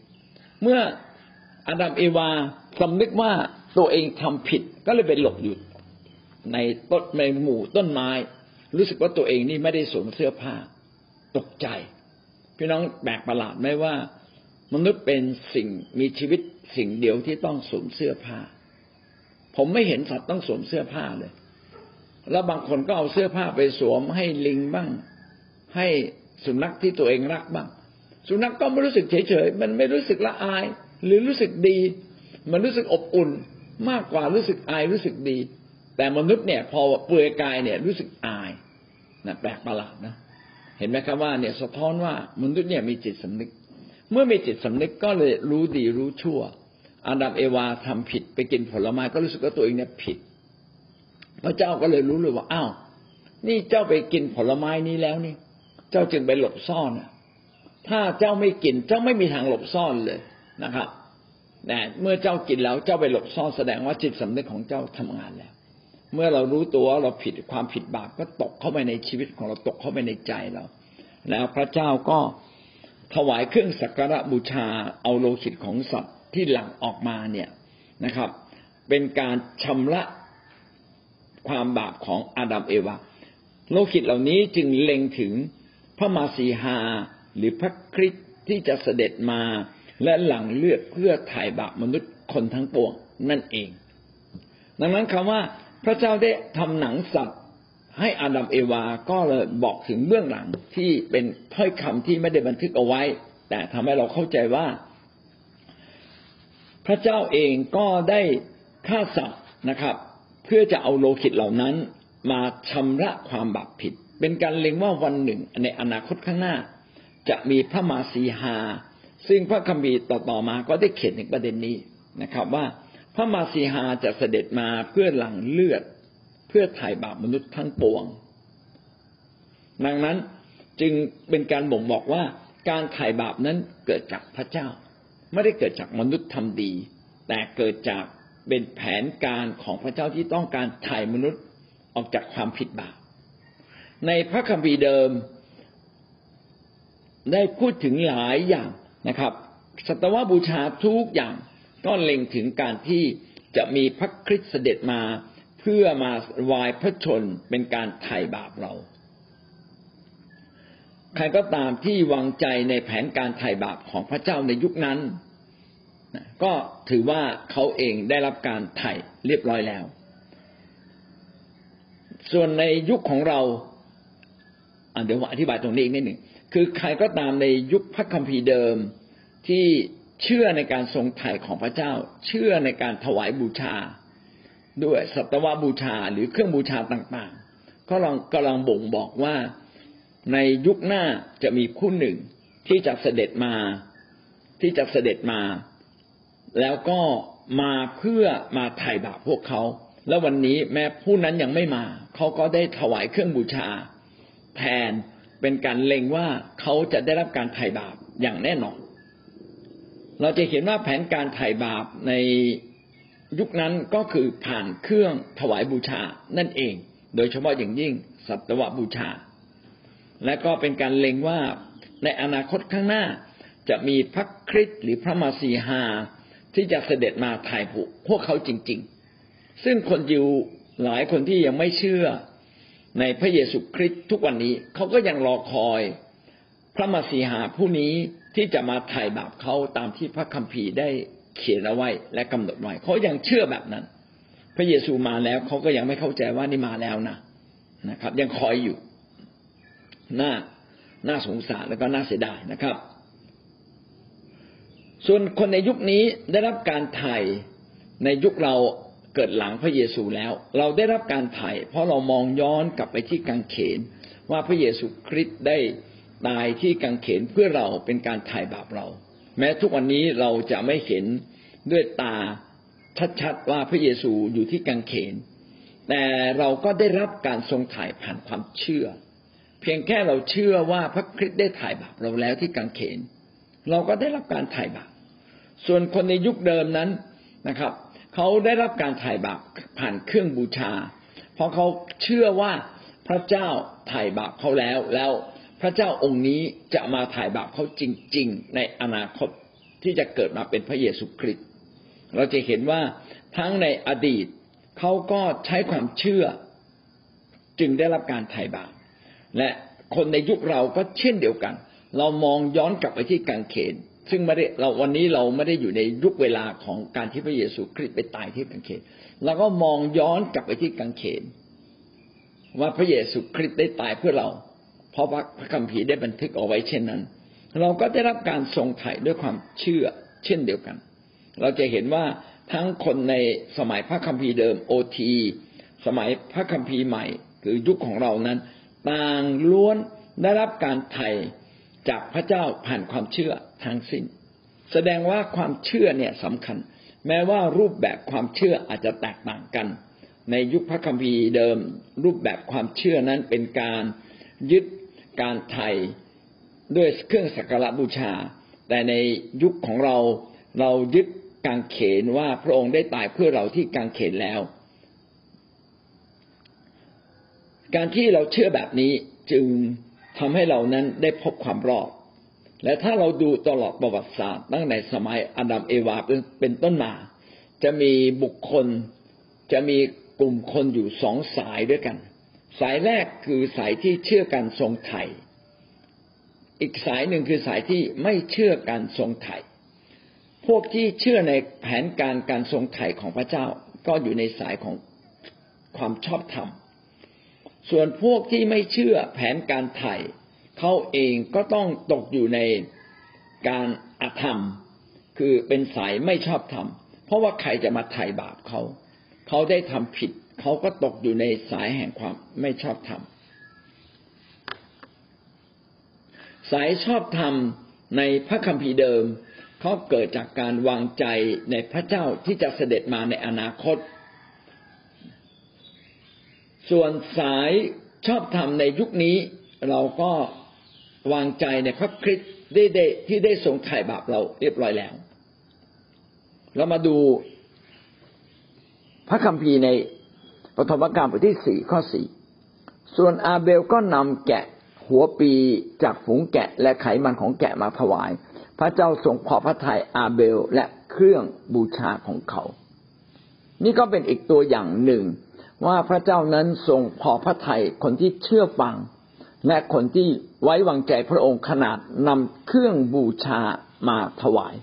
เมื่ออาดัมเอวาสำนึกว่าตัวเองทำผิดก็เลยไปหลบอยู่ในต้นในหมู่ต้นไม้ รู้สึกว่าตัวเองนี่ไม่ได้สวมเสื้อผ้า ตกใจ พี่น้องแปลกประหลาดไหมว่า มนุษย์เป็นสิ่งมีชีวิตสิ่งเดียวที่ต้องสวมเสื้อผ้า ผมไม่เห็นสัตว์ต้องสวมเสื้อผ้าเลย แล้วบางคนก็เอาเสื้อผ้าไปสวมให้ลิงบ้าง ให้สุนัขที่ตัวเองรักบ้าง สุนัขก็ไม่รู้สึกเฉยๆมันไม่รู้สึกละอาย หรือรู้สึกดี มันรู้สึกอบอุ่นมากกว่ารู้สึกอายรู้สึกดี แต่มนุษย์เนี่ย พอเปลือยกายเนี่ยรู้สึกอาย นะแปลกประหลาดนะ เห็นไหมครับว่าเนี่ยสะท้อนว่ามนุษย์เนี่ยมีจิตสำนึก เมื่อมีจิตสำนึกก็เลยรู้ดีรู้ชั่วอาดัมเอวาทำผิดไปกินผลไม้ก็รู้สึกว่าตัวเองเนี่ยผิด พระเจ้าก็เลยรู้เลยว่าอ้าวนี่เจ้าไปกินผลไม้นี้แล้วนี่ เจ้าจึงไปหลบซ่อนถ้าเจ้าไม่กิน เจ้าไม่มีทางหลบซ่อนเลยนะครับแต่เมื่อเจ้ากินแล้วเจ้าไปหลบซ่อนแสดงว่าจิตสำนึกของเจ้าทำงานแล้ว เมื่อเรารู้ตัวเราผิดความผิดบาปก็ตกเข้าไปในชีวิตของเราตกเข้าไปในใจเรา แล้วพระเจ้าก็ถวายเครื่องสักการะบูชาเอาโลหิตของสัตว์ที่หลั่งออกมาเนี่ยนะครับ เป็นการชำระความบาปของอาดัมเอวาโลหิตเหล่านี้จึงเล็งถึงพระมาสีหาหรือพระคริสต์ที่จะเสด็จมาและหลั่งเลือดเพื่อไถ่บาปมนุษย์คนทั้งปวงนั่นเอง ดังนั้นคำว่า พระเจ้าได้ทำหนังสัตว์ให้อาดัมเอวาก็เลยบอกถึงเบื้องหลังที่เป็นถ้อยคำที่ไม่ได้บันทึกเอาไว้ แต่ทำให้เราเข้าใจว่า พระเจ้าเองก็ได้ฆ่าสัตว์นะครับ เพื่อจะเอาโลหิตเหล่านั้น มาชำระความบาปผิด เป็นการเล็งว่าวันหนึ่งในอนาคตข้างหน้า จะมีพระมาสีหา ซึ่งพระคัมภีร์ต่อๆมาก็ได้เขียนถึงประเด็นนี้นะครับว่า ระมาสีหาจะเสด็จมาเพื่อหลั่งเลือด เพื่อไถ่บาปมนุษย์ทั้งปวง ดังนั้นจึงเป็นการบ่งบอกว่าการไถ่บาปนั้นเกิดจากพระเจ้า ไม่ได้เกิดจากมนุษย์ทำดี แต่เกิดจากเป็นแผนการของพระเจ้าที่ต้องการไถ่มนุษย์ออกจากความผิดบาป ในพระคัมภีร์เดิมได้พูดถึงหลายอย่างนะครับสัตวบูชาทุกอย่าง ก็เล็งถึงการที่จะมีพระคริสต์เสด็จมาเพื่อมาวายพระชนเป็นการไถ่บาปเรา ใครก็ตามที่วางใจในแผนการไถ่บาปของพระเจ้าในยุคนั้น ก็ถือว่าเขาเองได้รับการไถ่เรียบร้อยแล้ว ส่วนในยุคของเราเดี๋ยวผมอธิบายตรงนี้อีกนิดหนึ่งคือใครก็ตามในยุคพระคัมภีร์เดิมที่ เชื่อในการทรงไถ่ของพระเจ้า เชื่อในการถวายบูชา ด้วยสัตวบูชาหรือเครื่องบูชาต่างๆ ก็ลองกำลังบ่งบอกว่าในยุคหน้าจะมีผู้หนึ่งที่จะเสด็จมา ที่จะเสด็จมา แล้วก็มาเพื่อมาไถ่บาปพวกเขา แล้ววันนี้แม้ผู้นั้นยังไม่มาเขาก็ได้ถวายเครื่องบูชา แทนเป็นการเล็งว่าเขาจะได้รับการไถ่บาปอย่างแน่นอน เราจะเห็นว่าแผนการไถ่บาปในยุคนั้นก็คือผ่านเครื่องถวายบูชานั่นเอง โดยเฉพาะอย่างยิ่งสัตวบูชา และก็เป็นการเล็งว่าในอนาคตข้างหน้าจะมีพระคริสต์หรือพระมาสีหาที่จะเสด็จมาถ่ายผูพวกเขาจริง ๆ ซึ่งคนยิวหลายคนที่ยังไม่เชื่อในพระเยซูคริสต์ทุกวันนี้เขาก็ยังรอคอย พระมาสีหาผู้นี้ ที่จะมาไถ่บาปเขาตามที่พระคัมภีร์ได้เขียนเอาไว้และกำหนดไว้เขายังเชื่อแบบนั้น พระเยซูมาแล้วเขาก็ยังไม่เข้าใจว่านี่มาแล้วนะนะครับ ยังคอยอยู่น่าน่าสงสารแล้วก็น่าเสียดายนะครับ ส่วนคนในยุคนี้ได้รับการไถ่ในยุคเราเกิดหลังพระเยซูแล้ว เราได้รับการไถ่เพราะเรามองย้อนกลับไปที่กังเขนว่าพระเยซูคริสต์ได้ ตายที่กังเขนเพื่อเราเป็นการไถ่บาปเรา แม้ทุกวันนี้เราจะไม่เห็นด้วยตาชัดๆว่าพระเยซูอยู่ที่กังเขน แต่เราก็ได้รับการทรงถ่ายผ่านความเชื่อ เพียงแค่เราเชื่อว่าพระคริสต์ได้ถ่ายบาปเราแล้วที่กังเขน เราก็ได้รับการถ่ายบาปส่วนคนในยุคเดิมนั้นนะครับเขาเขาได้รับการไถ่บาปผ่านเครื่องบูชา เพราะเขาเชื่อว่าพระเจ้าไถ่บาปเขาแล้วแล้ว พระเจ้าองค์นี้จะมาถ่ายบาปเขาจริง ๆ ในอนาคตที่จะเกิดมาเป็นพระเยซูคริสต์เราจะเห็นว่าทั้งในอดีตเขาก็ใช้ความเชื่อ จึงได้รับการไถ่บาปและคนในยุคเราก็เช่นเดียวกัน เรามองย้อนกลับไปที่กางเขน ซึ่งไม่ได้เราวันนี้เราไม่ได้อยู่ในยุคเวลาของการที่พระเยซูคริสต์ไปตายที่กางเขนเราก็มองย้อนกลับไปที่กางเขน ว่าพระเยซูคริสต์ได้ตายเพื่อเรา ราะพระคัมภีร์ได้บันทึกเอาไว้เช่นนั้น เราก็ได้รับการทรงไถ่ด้วยความเชื่อ เช่นเดียวกัน เราจะเห็นว่าทั้งคนในสมัยพระคัมภีร์เดิมโอทีสมัยพระคัมภีร์ใหม่คือยุคของเรานั้น ต่างล้วนได้รับการไถ่จากพระเจ้าผ่านความเชื่อทั้งสิ้น แสดงว่าความเชื่อเนี่ยสำคัญ แม้ว่ารูปแบบความเชื่ออาจจะแตกต่างกัน ในยุคพระคัมภีร์เดิม รูปแบบความเชื่อนั้นเป็นการยึด การไถ่ด้วยเครื่องสักการะบูชา แต่ในยุคของเราเรายึดกางเขนว่าพระองค์ได้ตายเพื่อเราที่กางเขนแล้ว การที่เราเชื่อแบบนี้จึงทำให้เรานั้นได้พบความรอดและถ้าเราดูตลอดประวัติศาสตร์ตั้งแต่สมัยอดัมเอวาเป็นต้นมา จะมีบุคคลจะมีกลุ่มคนอยู่สองสายด้วยกัน สายแรกคือสายที่เชื่อการทรงไถ่อีกสายหนึ่งคือสายที่ไม่เชื่อการทรงไถ่พวกที่เชื่อในแผนการการทรงไถ่ของพระเจ้า ก็อยู่ในสายของความชอบธรรม ส่วนพวกที่ไม่เชื่อแผนการไถ่เขาเองก็ต้องตกอยู่ในการอธรรม คือเป็นสายไม่ชอบธรรม เพราะว่าใครจะมาไถ่บาปเขา เขาได้ทำผิด เขาก็ตกอยู่ในสายแห่งความไม่ชอบธรรมสายชอบธรรมในพระคัมภีร์เดิมเขาเกิดจากการวางใจในพระเจ้าที่จะเสด็จมาในอนาคต ส่วนสายชอบธรรมในยุคนี้เราก็วางใจในพระคริสต์ได้ได้ที่ได้ทรงไถ่บาปเราเรียบร้อยแล้ว เรามาดูพระคัมภีร์ใน ปฐมกาลบทที่สี่ข้อสี่ส่วนอาเบลก็นำแกะหัวปีจากฝูงแกะและไขมันของแกะมาถวาย พระเจ้าทรงพอพระทัยอาเบลและเครื่องบูชาของเขา นี่ก็เป็นอีกตัวอย่างหนึ่ง ว่าพระเจ้านั้นทรงพอพระทัยคนที่เชื่อฟัง และคนที่ไว้วางใจพระองค์ขนาดนำเครื่องบูชามาถวาย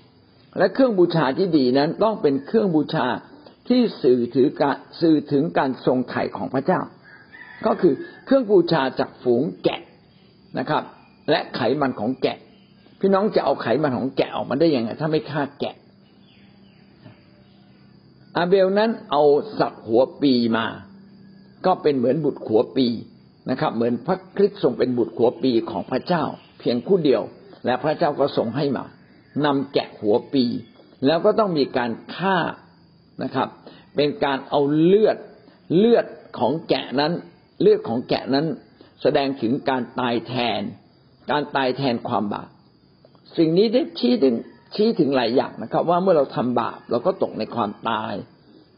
และเครื่องบูชาที่ดีนั้นต้องเป็นเครื่องบูชา ที่สื่อถือการสื่อถึงการทรงไถ่ของพระเจ้า ก็คือเครื่องบูชาจากฝูงแกะนะครับ และไขมันของแกะ พี่น้องจะเอาไขมันของแกะออกมาได้ยังไงถ้าไม่ฆ่าแกะ อาเบลนั้นเอาสัตว์หัวปีมา ก็เป็นเหมือนบุตรขัวปีนะครับ เหมือนพระคริสต์ทรงเป็นบุตรขัวปีของพระเจ้า เพียงผู้เดียว และพระเจ้าก็ทรงให้มานำแกะหัวปี แล้วก็ต้องมีการฆ่า นะครับ เป็นการเอาเลือดเลือดของแกะนั้น เลือดของแกะนั้น แสดงถึงการตายแทน การตายแทนความบาปสิ่งนี้ได้ชี้ถึงชี้ถึงหลายอย่างนะครับ ว่าเมื่อเราทำบาปเราก็ตกในความตาย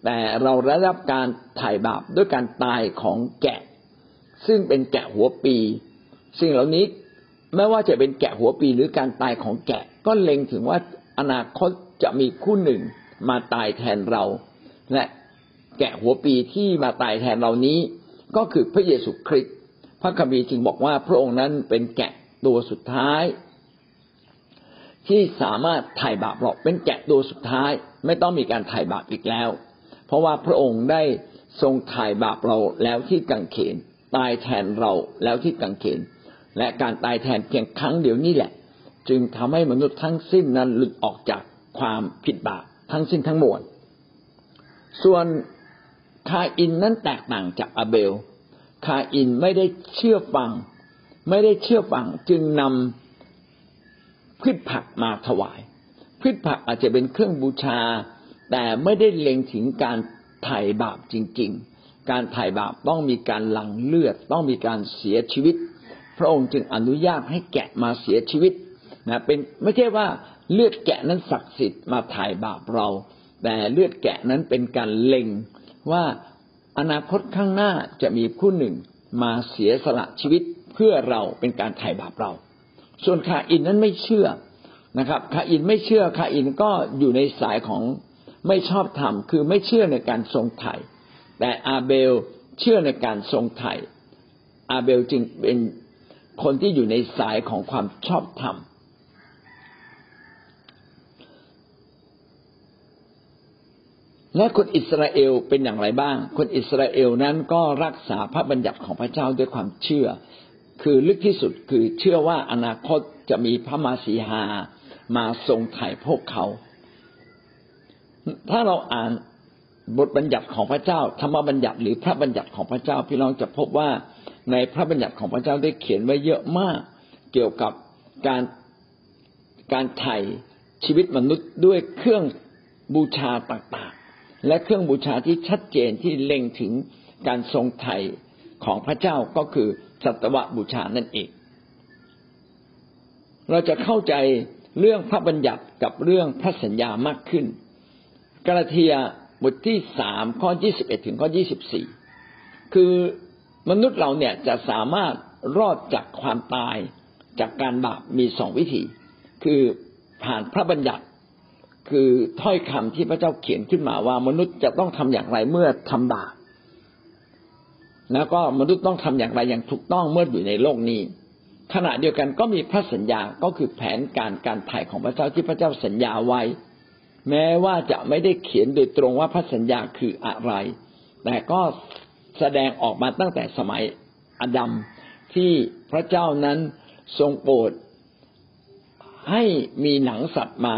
แต่เราได้รับการไถ่บาปด้วยการตายของแกะ ซึ่งเป็นแกะหัวปี สิ่งเหล่านี้ไม่ว่าจะเป็นแกะหัวปีหรือการตายของแกะ ก็เล็งถึงว่าอนาคตจะมีคู่หนึ่ง มาตายแทนเรา และแกะหัวปีที่มาตายแทนเรานี้ ก็คือพระเยซูคริสต์พระคัมภีร์จึงบอกว่าพระองค์นั้นเป็นแกะตัวสุดท้าย ที่สามารถไถ่บาปเราเป็นแกะตัวสุดท้าย ไม่ต้องมีการไถ่บาปอีกแล้ว เพราะว่าพระองค์ได้ทรงถ่ายบาปเราแล้วที่กังเขนตายแทนเราแล้วที่กังเขน และการตายแทนเพียงครั้งเดียวนี่แหละ จึงทำให้มนุษย์ทั้งสิ้นนั้นหลุดออกจากความผิดบาป ทั้งสิ้นทั้งมวล ส่วนคาอินนั้นแตกต่างจากอาเบล คาอินไม่ได้เชื่อฟัง ไม่ได้เชื่อฟังจึงนำพืชผักมาถวาย พืชผักอาจจะเป็นเครื่องบูชา แต่ไม่ได้เล็งถึงการไถ่บาปจริง ๆ การไถ่บาปต้องมีการหลั่งเลือด ต้องมีการเสียชีวิต พระองค์จึงอนุญาตให้แกะมาเสียชีวิตนะเป็นไม่ใช่ว่า เลือดแกะนั้นศักดิ์สิทธิ์มาไถ่บาปเรา แต่เลือดแกะนั้นเป็นการเล็งว่าอนาคตข้างหน้าจะมีผู้หนึ่งมาเสียสละชีวิตเพื่อเราเป็นการไถ่บาปเรา ส่วนคาอินนั้นไม่เชื่อนะครับคาอินไม่เชื่อคาอินก็อยู่ในสายของไม่ชอบธรรมคือไม่เชื่อในการทรงไถ่แต่อาเบลเชื่อในการทรงไถ่อาเบลจึงเป็นคนที่อยู่ในสายของความชอบธรรม และคนอิสราเอลเป็นอย่างไรบ้าง คนอิสราเอลนั้นก็รักษาพระบัญญัติของพระเจ้าด้วยความเชื่อ คือลึกที่สุดคือเชื่อว่าอนาคตจะมีพระมาสีหามาทรงไถ่พวกเขา ถ้าเราอ่านบทบัญญัติของพระเจ้า ธรรมบัญญัติหรือพระบัญญัติของพระเจ้าพี่น้องจะพบว่าในพระบัญญัติของพระเจ้าได้เขียนไว้เยอะมาก เกี่ยวกับการการไถ่ชีวิตมนุษย์ด้วยเครื่องบูชาต่าง และเครื่องบูชาที่ชัดเจนที่เล็งถึงการทรงไถ่ของพระเจ้าก็คือสัตวบูชานั่นเอง เราจะเข้าใจเรื่องพระบัญญัติกับเรื่องพระสัญญามากขึ้นกาลาเทียบทที่สามข้อยี่สิบเอ็ดถึงข้อยี่สิบสี่คือมนุษย์เราเนี่ยจะสามารถรอดจากความตายจากการบาปมีสองวิธี คือผ่านพระบัญญัติ คือถ้อยคำที่พระเจ้าเขียนขึ้นมาว่ามนุษย์จะต้องทำอย่างไรเมื่อทำบาปแล้วก็มนุษย์ต้องทำอย่างไรอย่างถูกต้องเมื่ออยู่ในโลกนี้ ขณะเดียวกันก็มีพระสัญญาก็คือแผนการการไถ่ของพระเจ้าที่พระเจ้าสัญญาไว้ แม้ว่าจะไม่ได้เขียนโดยตรงว่าพระสัญญาคืออะไร แต่ก็แสดงออกมาตั้งแต่สมัยอดัมที่พระเจ้านั้นทรงโปรดให้มีหนังสัตว์มา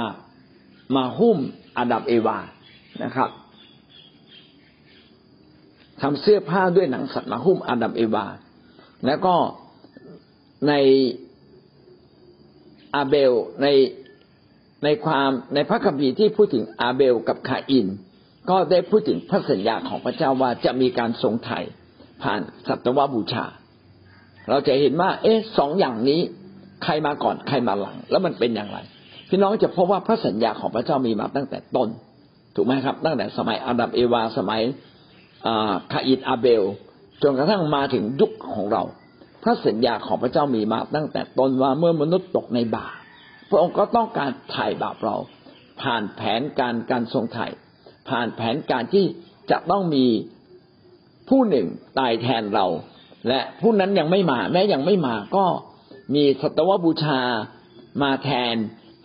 มาหุ้มอดัมเอวานะครับทำเสื้อผ้าด้วยหนังสัตว์มาหุ้มอาดัมเอวา แล้วก็ในอาเบลในในความในพระคัมภีร์ที่พูดถึงอาเบลกับคาอิน ก็ได้พูดถึงพระสัญญาของพระเจ้าว่าจะมีการทรงไถ่ผ่านสัตวบูชา เราจะเห็นว่า เอ๊ะสองอย่างนี้ ใครมาก่อนใครมาหลัง แล้วมันเป็นอย่างไร พี่น้องจะพบว่าพระสัญญาของพระเจ้ามีมาตั้งแต่ต้น ถูกไหมครับ ตั้งแต่สมัยอาดัมเอวา สมัยคาอินอาเบล จนกระทั่งมาถึงยุคของเรา พระสัญญาของพระเจ้ามีมาตั้งแต่ต้นว่าเมื่อมนุษย์ตกในบาปพระองค์ก็ต้องการไถ่บาปเรา ผ่านแผนการการทรงไถ่ผ่านแผนการที่จะต้องมีผู้หนึ่งตายแทนเรา และผู้นั้นยังไม่มา แม้ยังไม่มาก็มีสัตวบูชามาแทน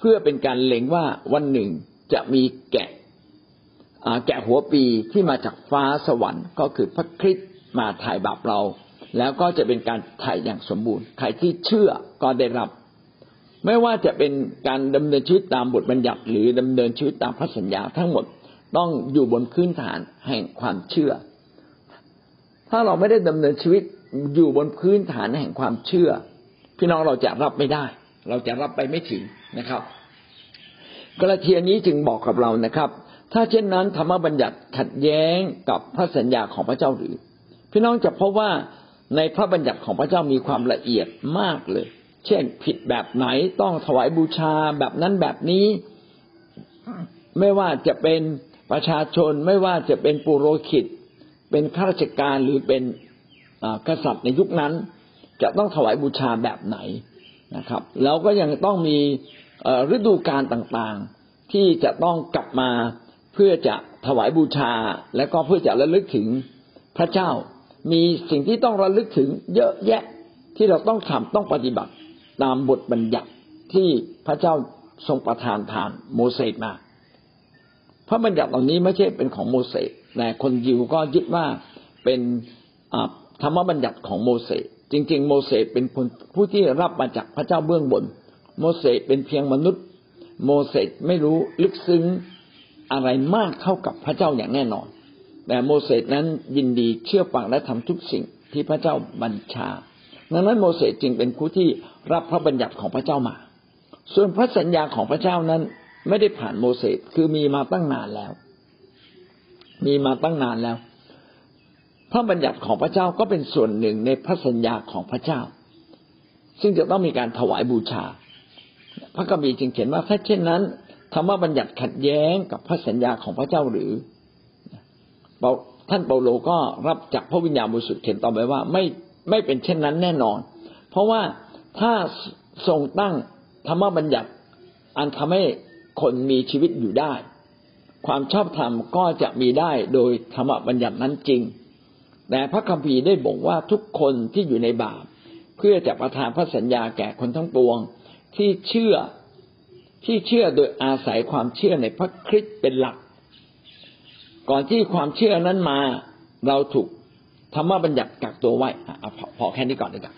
พื่อเป็นการเล็งว่าวันหนึ่งจะมีแกะแกะหัวปีที่มาจากฟ้าสวรรค์ ก็คือพระคริสต์มาถ่ายบาปเรา แล้วก็จะเป็นการถ่ายอย่างสมบูรณ์ใครที่เชื่อก็ได้รับ ไม่ว่าจะเป็นการดำเนินชีวิตตามบทบัญญัติ หรือดำเนินชีวิตตามพระสัญญาทั้งหมดต้องอยู่บนพื้นฐานแห่งความเชื่อ ถ้าเราไม่ได้ดำเนินชีวิตอยู่บนพื้นฐานแห่งความเชื่อ พี่น้องเราจะรับไม่ได้ เราจะรับไปไม่ถึงนะครับ กระเทียนี้จึงบอกกับเรานะครับ ถ้าเช่นนั้นธรรมบัญญัติขัดแย้งกับพระสัญญาของพระเจ้าหรือ พี่น้องจะพบว่าในพระบัญญัติของพระเจ้ามีความละเอียดมากเลย เช่น ผิดแบบไหนต้องถวายบูชาแบบนั้นแบบนี้ ไม่ว่าจะเป็นประชาชนไม่ว่าจะเป็นปุโรหิต เป็นข้าราชการหรือเป็นกษัตริย์ในยุคนั้น จะต้องถวายบูชาแบบไหนนะครับ แล้วก็ยังต้องมี ฤดูการต่างๆ ที่จะต้องกลับมาเพื่อจะถวายบูชา และก็เพื่อจะระลึกถึงพระเจ้า มีสิ่งที่ต้องระลึกถึงเยอะแยะที่เราต้องทำต้องปฏิบัติตามบทบัญญัติที่พระเจ้าทรงประทานผ่านโมเสสมาพระบัญญัติเหล่านี้ไม่ใช่เป็นของโมเสสแต่คนยิวก็ยึดว่าเป็นธรรมบัญญัติของโมเสสจริง ๆ โมเสสเป็นผู้ที่รับมาจากพระเจ้าเบื้องบน โมเสสเป็นเพียงมนุษย์ โมเสสไม่รู้ลึกซึ้งอะไรมากเท่ากับพระเจ้าอย่างแน่นอน แต่โมเสสนั้นยินดีเชื่อฟังและทำทุกสิ่งที่พระเจ้าบัญชา ดังนั้นโมเสสจึงเป็นผู้ที่รับพระบัญญัติของพระเจ้ามา ส่วนพระสัญญาของพระเจ้านั้นไม่ได้ผ่านโมเสสคือมีมาตั้งนานแล้ว มีมาตั้งนานแล้ว พระบัญญัติของพระเจ้าก็เป็นส่วนหนึ่งในพระสัญญาของพระเจ้า ซึ่งจะต้องมีการถวายบูชา พระกัมภีจึงเขียนว่าถ้าเช่นนั้นธรรมบัญญัติขัดแย้งกับพระสัญญาของพระเจ้าหรือท่านเปาโลก็รับจากพระวิญญาณบริสุทธิ์เขียนต่อไปว่า ไม่ไม่เป็นเช่นนั้นแน่นอน เพราะว่าถ้าทรงตั้งธรรมบัญญัติ อันทำให้คนมีชีวิตอยู่ได้ ความชอบธรรมก็จะมีได้โดยธรรมบัญญัตินั้นจริง แต่พระคัมภีร์ได้บอกว่าทุกคนที่อยู่ในบาป เพื่อจะประทานพระสัญญาแก่คนทั้งปวง ที่เชื่อที่เชื่อโดยอาศัยความเชื่อในพระคริสต์เป็นหลัก ก่อนที่ความเชื่อนั้นมาเราถูกธรรมบัญญัติกักตัวไว้พอพอแค่นี้ก่อนดีกว่า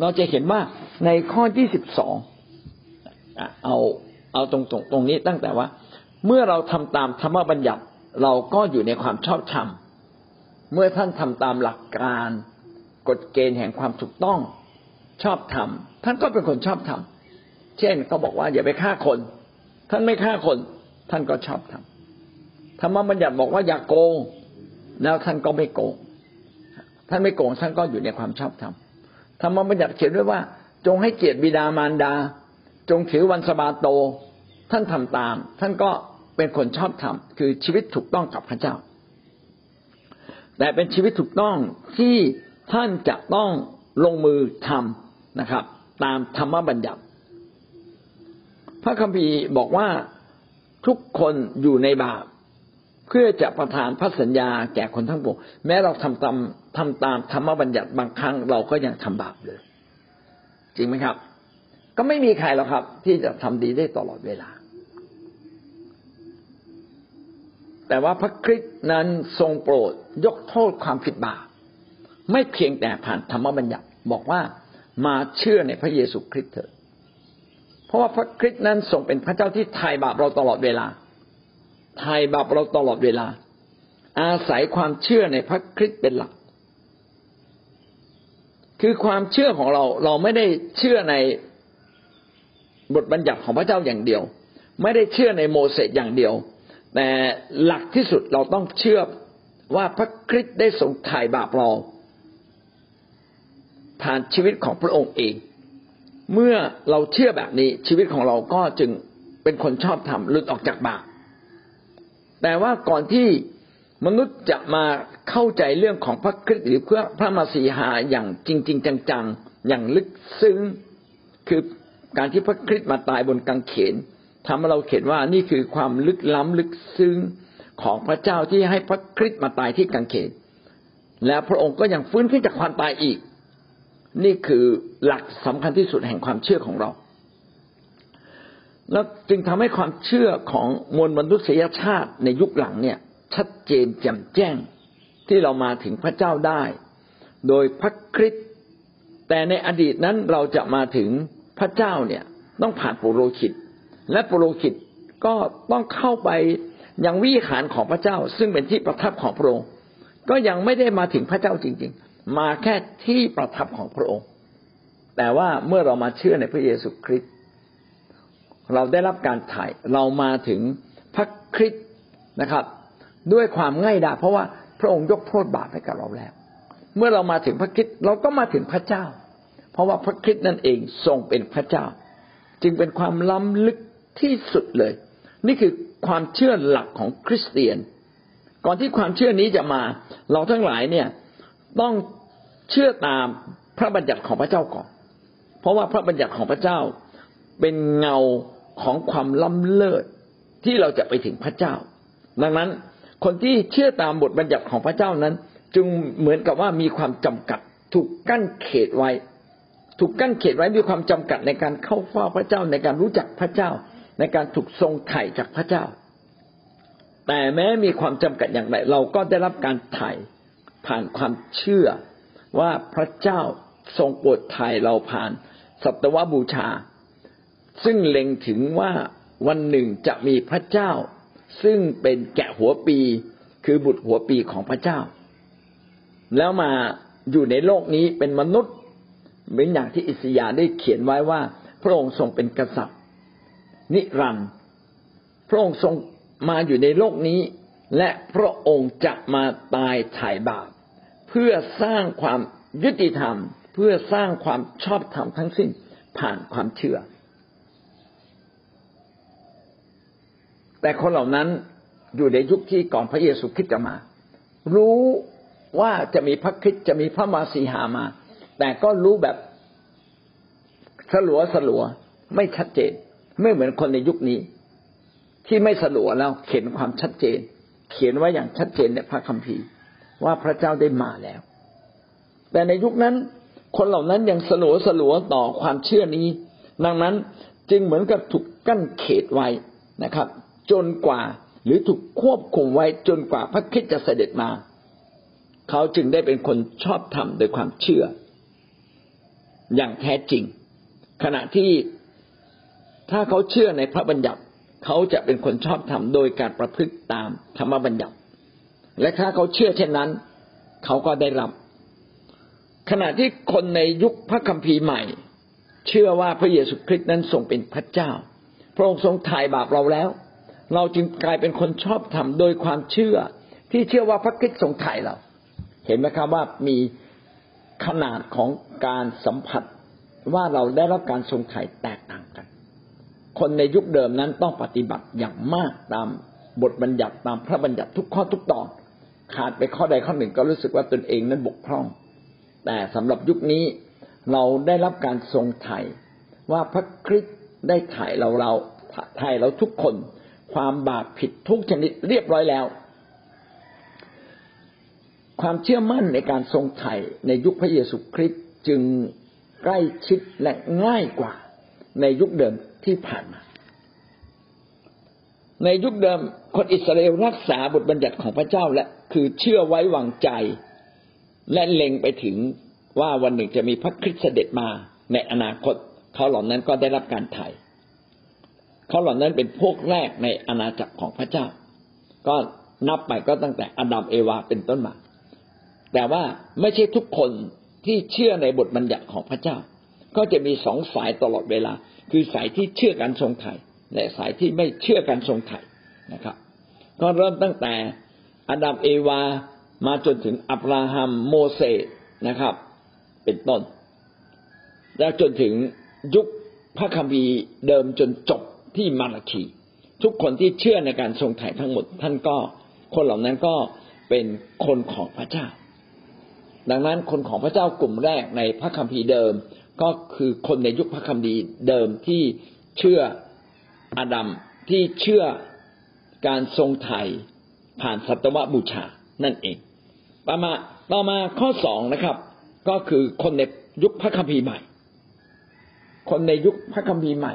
เราจะเห็นว่าในข้อที่สิบสองเอาเอาตรงตรงตรงนี้ตั้งแต่ว่า เมื่อเราทำตามธรรมบัญญัติเราก็อยู่ในความชอบธรรม เมื่อท่านทำตามหลักการ กฎเกณฑ์แห่งความถูกต้องชอบธรรมท่านก็เป็นคนชอบธรรม เช่นเขาบอกว่าอย่าไปฆ่าคน ท่านไม่ฆ่าคน ท่านก็ชอบทำธรรมบัญญัติบอกว่าอย่าโกง แล้วท่านก็ไม่โกง ท่านไม่โกงท่านก็อยู่ในความชอบธรรมธรรมบัญญัติเขียนด้วยว่า จงให้เกียรติบิดามารดา จงถือวันสบาโต ท่านทำตาม ท่านก็เป็นคนชอบธรรมคือชีวิตถูกต้องกับพระเจ้า แต่เป็นชีวิตถูกต้องที่ท่านจะต้องลงมือทำนะครับ ตามธรรมบัญญัติ พระคัมภีร์บอกว่าทุกคนอยู่ในบาป เพื่อจะประทานพระสัญญาแก่คนทั้งปวงแม้เราทำตามทำตามธรรมบัญญัติบางครั้งเราก็ยังทำบาปเลย จริงไหมครับ ก็ไม่มีใครหรอกครับ ที่จะทำดีได้ตลอดเวลา แต่ว่าพระคริสต์นั้นทรงโปรดยกโทษความผิดบาปไม่เพียงแต่ผ่านธรรมบัญญัติบอกว่ามาเชื่อในพระเยซูคริสต์เถิด ราะว่าพระคริสต์นั้นทรงเป็นพระเจ้าที่ไถ่บาปเราตลอดเวลาไถ่บาปเราตลอดเวลา อาศัยความเชื่อในพระคริสต์เป็นหลัก คือความเชื่อของเราเราไม่ได้เชื่อในบทบัญญัติของพระเจ้าอย่างเดียว ไม่ได้เชื่อในโมเสสอย่างเดียว แต่หลักที่สุดเราต้องเชื่อว่าพระคริสต์ได้ทรงไถ่บาปเราผ่านชีวิตของพระองค์เอง เมื่อเราเชื่อแบบนี้ชีวิตของเราก็จึงเป็นคนชอบธรรมหลุดออกจากบาปแต่ว่าก่อนที่มนุษย์จะมาเข้าใจเรื่องของพระคริสต์หรือเพื่อพระมาสีหาอย่างจริง ๆ จังๆ อย่างลึกซึ้งคือการที่พระคริสต์มาตายบนกางเขนทำให้เราเห็นว่านี่คือความลึกล้ำลึกซึ้งของพระเจ้าที่ให้พระคริสต์มาตายที่กางเขน แล้วพระองค์ก็ยังฟื้นขึ้นจากความตายอีก นี่คือหลักสำคัญที่สุดแห่งความเชื่อของเรา แล้วจึงทำให้ความเชื่อของมวลมนุษยชาติในยุคหลังเนี่ย ชัดเจนแจ่มแจ้งที่เรามาถึงพระเจ้าได้ โดยพระคริสต์แต่ในอดีตนั้นเราจะมาถึงพระเจ้าเนี่ย ต้องผ่านปุโรหิต และปุโรหิตก็ต้องเข้าไปยังวิหารของพระเจ้า ซึ่งเป็นที่ประทับของพระองค์ก็ยังไม่ได้มาถึงพระเจ้าจริง ๆ มาแค่ที่ประทับของพระองค์ แต่ว่าเมื่อเรามาเชื่อในพระเยซูคริสต์เราได้รับการถ่ายเรามาถึงพระคริสต์นะครับ ด้วยความง่ายดายเพราะว่าพระองค์ยกโทษบาปให้กับเราแล้ว เมื่อเรามาถึงพระคริสต์เราก็มาถึงพระเจ้า เพราะว่าพระคริสต์นั่นเองทรงเป็นพระเจ้า จึงเป็นความล้ำลึกที่สุดเลย นี่คือความเชื่อหลักของคริสเตียน ก่อนที่ความเชื่อนี้จะมา เราทั้งหลายเนี่ยต้อง เชื่อตามพระบัญญัติของพระเจ้าก่อน เพราะว่าพระบัญญัติของพระเจ้าเป็นเงาของความล้ำเลิศที่เราจะไปถึงพระเจ้า ดังนั้นคนที่เชื่อตามบทบัญญัติของพระเจ้านั้น จึงเหมือนกับว่ามีความจำกัด ถูกกั้นเขตไว้ ถูกกั้นเขตไว้มีความจำกัดในการเข้าเฝ้าพระเจ้าในการรู้จักพระเจ้า ในการถูกทรงไถ่จากพระเจ้า แต่แม้มีความจำกัดอย่างไร เราก็ได้รับการไถ่ผ่านความเชื่อ ว่าพระเจ้าทรงโปรดไถ่เราผ่านสัตวบูชา ซึ่งเล็งถึงว่าวันหนึ่งจะมีพระเจ้า ซึ่งเป็นแกะหัวปี คือบุตรหัวปีของพระเจ้า แล้วมาอยู่ในโลกนี้เป็นมนุษย์เหมือนอย่างที่อิสยาห์ได้เขียนไว้ว่า พระองค์ทรงเป็นกษัตริย์ นิรันดร์พระองค์ทรงมาอยู่ในโลกนี้ และพระองค์จะมาตายถ่ายบาป พื่อสร้างความยุติธรรม เพื่อสร้างความชอบธรรมทั้งสิ้นผ่านความเชื่อ แต่คนเหล่านั้นอยู่ในยุคที่ก่อนพระเยซูคริสต์จะมา รู้ว่าจะมีพระคริสต์จะมีพระมาสีหามา แต่ก็รู้แบบสลัวสลัวไม่ชัดเจน ไม่เหมือนคนในยุคนี้ ที่ไม่สลัวแล้วเขียนความชัดเจน เขียนไว้อย่างชัดเจนในพระคัมภีร์ ว่าพระเจ้าได้มาแล้ว แต่ในยุคนั้น คนเหล่านั้นยังสลัวสลัวต่อความเชื่อนี้ ดังนั้นจึงเหมือนกับถูกกั้นเขตไว้นะครับ จนกว่าหรือถูกควบคุมไว้จนกว่าพระคริสต์จะเสด็จมา เขาจึงได้เป็นคนชอบธรรมโดยความเชื่อ อย่างแท้จริง ขณะที่ถ้าเขาเชื่อในพระบัญญัติ เขาจะเป็นคนชอบธรรมโดยการประพฤติตามธรรมบัญญัติ และถ้าเขาเชื่อเช่นนั้น เขาก็ได้รับ ขณะที่คนในยุคพระคัมภีร์ใหม่ เชื่อว่าพระเยซูคริสต์นั้นทรงเป็นพระเจ้า พระองค์ทรงถ่ายบาปเราแล้ว เราจึงกลายเป็นคนชอบธรรมโดยความเชื่อ ที่เชื่อว่าพระคริสต์ทรงไถ่เรา เห็นไหมครับว่ามีขนาดของการสัมผัสว่าเราได้รับการทรงไถ่แตกต่างกัน คนในยุคเดิมนั้นต้องปฏิบัติอย่างมากตามบทบัญญัติตามพระบัญญัติทุกข้อทุกตอน ขาดไปข้อใดข้อหนึ่งก็รู้สึกว่าตนเองนั้นบกพร่อง แต่สำหรับยุคนี้เราได้รับการทรงไถ่ว่าพระคริสต์ได้ไถ่เราเราไถ่เราทุกคน ความบาปผิดทุกชนิดเรียบร้อยแล้ว ความเชื่อมั่นในการทรงไถ่ในยุคพระเยซูคริสต์จึงใกล้ชิดและง่ายกว่าในยุคเดิมที่ผ่านมา ในยุคเดิมคนอิสราเอลรักษาบทบัญญัติของพระเจ้าและคือเชื่อไว้วางใจ และเล็งไปถึงว่าวันหนึ่งจะมีพระคริสต์เสด็จมาในอนาคต เขาเหล่านั้นก็ได้รับการไถ่เขาเหล่านั้นเป็นพวกแรกในอาณาจักรของพระเจ้า ก็นับไปก็ตั้งแต่อดัมเอวาเป็นต้นมา แต่ว่าไม่ใช่ทุกคนที่เชื่อในบทบัญญัติของพระเจ้า ก็จะมีสองสายตลอดเวลา คือสายที่เชื่อการทรงไถ่และสายที่ไม่เชื่อการทรงไถ่นะครับ ก็เริ่มตั้งแต่ อดัมเอวามาจนถึงอับราฮัมโมเสสนะครับ เป็นต้น แล้วจนถึงยุคพระคัมภีร์เดิมจนจบที่มาลาคีทุกคนที่เชื่อในการทรงไถ่ทั้งหมด ท่านก็คนเหล่านั้นก็เป็นคนของพระเจ้า ดังนั้นคนของพระเจ้ากลุ่มแรกในพระคัมภีร์เดิม ก็คือคนในยุคพระคัมภีร์เดิมที่เชื่ออาดัมที่เชื่อการทรงไถ่ ผ่านสัตวบูชานั่นเองต่อมาต่อมาข้อสองนะครับ ก็คือคนในยุคพระคัมภีร์ใหม่ คนในยุคพระคัมภีร์ใหม่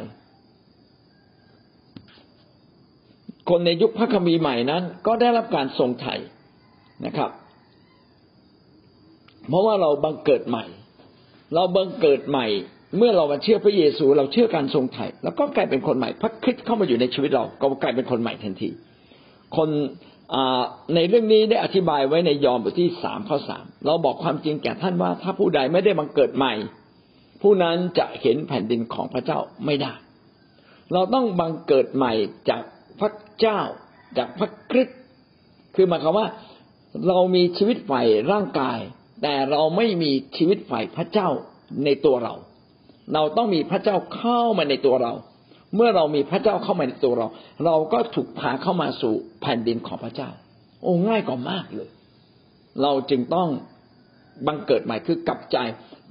คนในยุคพระคัมภีร์ใหม่นั้น ก็ได้รับการทรงไถ่นะครับ เพราะว่าเราบังเกิดใหม่ เราบังเกิดใหม่ เมื่อเรามาเชื่อพระเยซู เราเชื่อการทรงไถ่แล้วก็กลายเป็นคนใหม่ พระคริสต์เข้ามาอยู่ในชีวิตเรา ก็กลายเป็นคนใหม่ทันที คน ในเรื่องนี้ได้อธิบายไว้ในยอห์นบทที่สามข้อสามเราบอกความจริงแก่ท่านว่า ถ้าผู้ใดไม่ได้บังเกิดใหม่ ผู้นั้นจะเห็นแผ่นดินของพระเจ้าไม่ได้ เราต้องบังเกิดใหม่จากพระเจ้า จากพระคริสต์คือหมายความว่าเรามีชีวิตฝ่ายร่างกาย แต่เราไม่มีชีวิตฝ่ายพระเจ้าในตัวเรา เราต้องมีพระเจ้าเข้ามาในตัวเรา เมื่อเรามีพระเจ้าเข้ามาในตัวเรา เราก็ถูกพาเข้ามาสู่แผ่นดินของพระเจ้า โอ้ง่ายกว่ามากเลย เราจึงต้องบังเกิดใหม่คือกลับใจ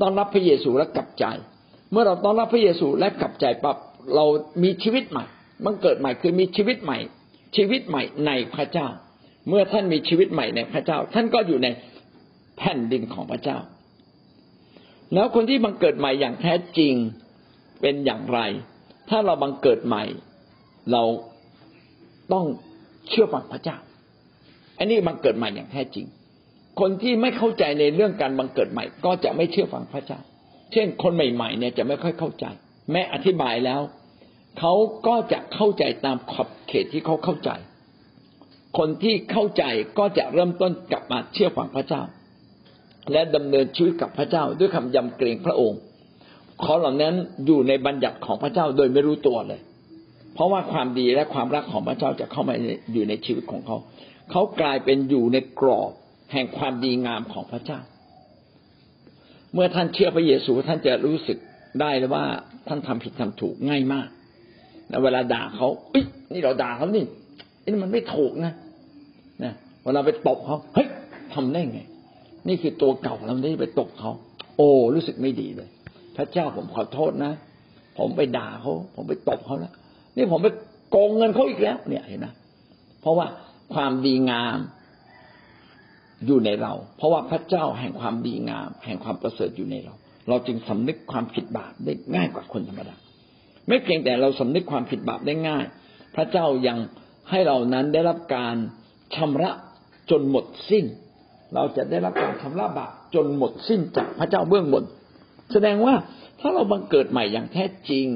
ต้อนรับพระเยซูและกลับใจ เมื่อเราต้อนรับพระเยซูและกลับใจปั๊บเรามีชีวิตใหม่ บังเกิดใหม่คือมีชีวิตใหม่ ชีวิตใหม่ในพระเจ้า เมื่อท่านมีชีวิตใหม่ในพระเจ้า ท่านก็อยู่ในแผ่นดินของพระเจ้า แล้วคนที่บังเกิดใหม่อย่างแท้จริงเป็นอย่างไร ถ้าเราบังเกิดใหม่ เราต้องเชื่อฟังพระเจ้า อันนี้บังเกิดใหม่อย่างแท้จริง คนที่ไม่เข้าใจในเรื่องการบังเกิดใหม่ ก็จะไม่เชื่อฟังพระเจ้า เช่น คนใหม่ๆเนี่ยจะไม่ค่อยเข้าใจ แม้อธิบายแล้วเขาก็จะเข้าใจตามขอบเขตที่เขาเข้าใจ คนที่เข้าใจก็จะเริ่มต้นกลับมาเชื่อฟังพระเจ้า และดำเนินชีวิตกับพระเจ้าด้วยคำยำเกรงพระองค์ เขาเหล่านั้นอยู่ในบัญญัติของพระเจ้าโดยไม่รู้ตัวเลย เพราะว่าความดีและความรักของพระเจ้าจะเข้ามาอยู่ในชีวิตของเขา เขากลายเป็นอยู่ในกรอบแห่งความดีงามของพระเจ้า เมื่อท่านเชื่อพระเยซูท่านจะรู้สึกได้เลยว่าท่านทำผิดทำถูกง่ายมากเวลาด่าเขาเอ้ยนี่เราด่าเขานี่นี่มันไม่ถูกนะนะเวลาไปตบเขาเฮ้ยทำได้ไง นี่คือตัวเก่าเราไม่ได้ไปตบเขา โอ้รู้สึกไม่ดีเลย พระเจ้าผมขอโทษนะ ผมไปด่าเขาผมไปตบเขาแล้วนี่ผมไปโกงเงินเขาอีกแล้ว เนี่ยเห็นนะเพราะว่าความดีงามอยู่ในเรา เพราะว่าพระเจ้าแห่งความดีงาม แห่งความประเสริฐอยู่ในเรา เราจึงสำนึกความผิดบาปได้ง่ายกว่าคนธรรมดาไม่เพียงแต่เราสำนึกความผิดบาปได้ง่าย พระเจ้ายังให้เรานั้นได้รับการชำระจนหมดสิ้น เราจะได้รับการชำระบาปจนหมดสิ้นจากพระเจ้าเบื้องบน แสดงว่าถ้าเราบังเกิดใหม่อย่างแท้จริง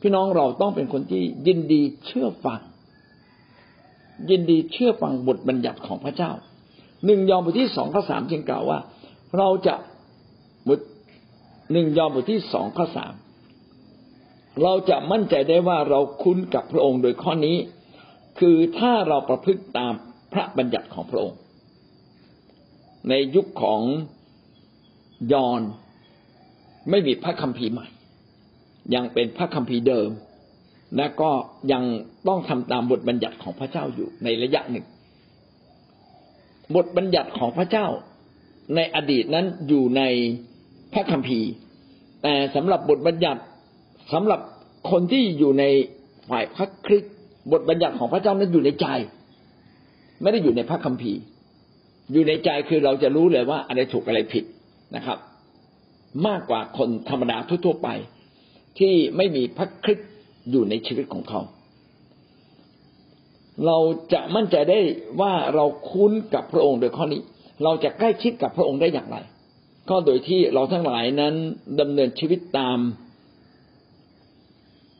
พี่น้องเราต้องเป็นคนที่ยินดีเชื่อฟัง ยินดีเชื่อฟังบทบัญญัติของพระเจ้าหนึ่งยอห์นบทที่สองข้อสามจึงกล่าวว่า เราจะบทหนึ่งยอห์นบทที่สองข้อสามเราจะมั่นใจได้ว่าเราคุ้นกับพระองค์โดยข้อนี้ คือถ้าเราประพฤติตามพระบัญญัติของพระองค์ ในยุคของยอน ไม่มีพระคัมภีร์ใหม่ ยังเป็นพระคัมภีร์เดิม และก็ยังต้องทำตามบทบัญญัติของพระเจ้าอยู่ในระยะหนึ่ง บทบัญญัติของพระเจ้าในอดีตนั้นอยู่ในพระคัมภีร์ แต่สำหรับบทบัญญัติสำหรับคนที่อยู่ในฝ่ายพระคริสต์บทบัญญัติของพระเจ้านั้นอยู่ในใจ ไม่ได้อยู่ในพระคัมภีร์ อยู่ในใจคือเราจะรู้เลยว่าอะไรถูกอะไรผิดนะครับ มากกว่าคนธรรมดาทั่วๆไป ที่ไม่มีพระคริสต์อยู่ในชีวิตของเขา เราจะมั่นใจได้ว่าเราคุ้นกับพระองค์โดยข้อนี้ เราจะใกล้ชิดกับพระองค์ได้อย่างไร ก็โดยที่เราทั้งหลายนั้นดำเนินชีวิตตาม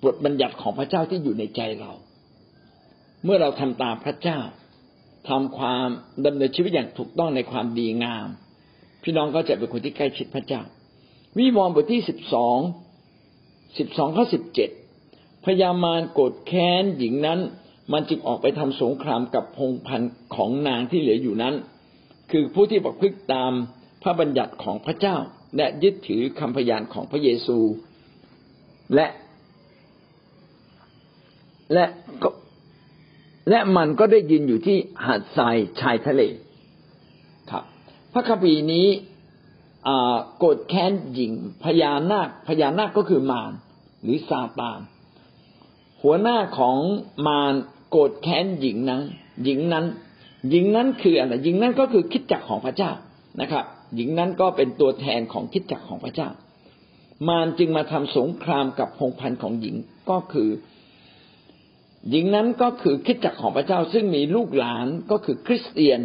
บทบัญญัติของพระเจ้าที่อยู่ในใจเรา เมื่อเราทำตามพระเจ้าทำความดำเนินชีวิตอย่างถูกต้องในความดีงาม พี่น้องก็จะเป็นคนที่ใกล้ชิดพระเจ้า วิวรณ์บทที่สิบสองสิบสองข้อสิบเจ็ดพญามารโกรธแค้นหญิงนั้น มันจึงออกไปทำสงครามกับพงพันของนางที่เหลืออยู่นั้น คือผู้ที่ประพฤติตามพระบัญญัติของพระเจ้า และยึดถือคำพยานของพระเยซู และ และก็และมันก็ได้ยืนอยู่ที่หาดทรายชายทะเลครับ พระคัมภีร์นี้ โกรธแค้นหญิงพญานาคพญานาคก็คือมารหรือซาตาน หัวหน้าของมารโกรธแค้นหญิงนั้นหญิงนั้น หญิงนั้นคืออะไรหญิงนั้นก็คือคิดจักของพระเจ้านะครับ หญิงนั้นก็เป็นตัวแทนของคิดจักของพระเจ้า มารจึงมาทำสงครามกับพงพันธ์ของหญิงก็คือ หญิงนั้นก็คือคิดจักของพระเจ้าซึ่งมีลูกหลานก็คือคริสเตียน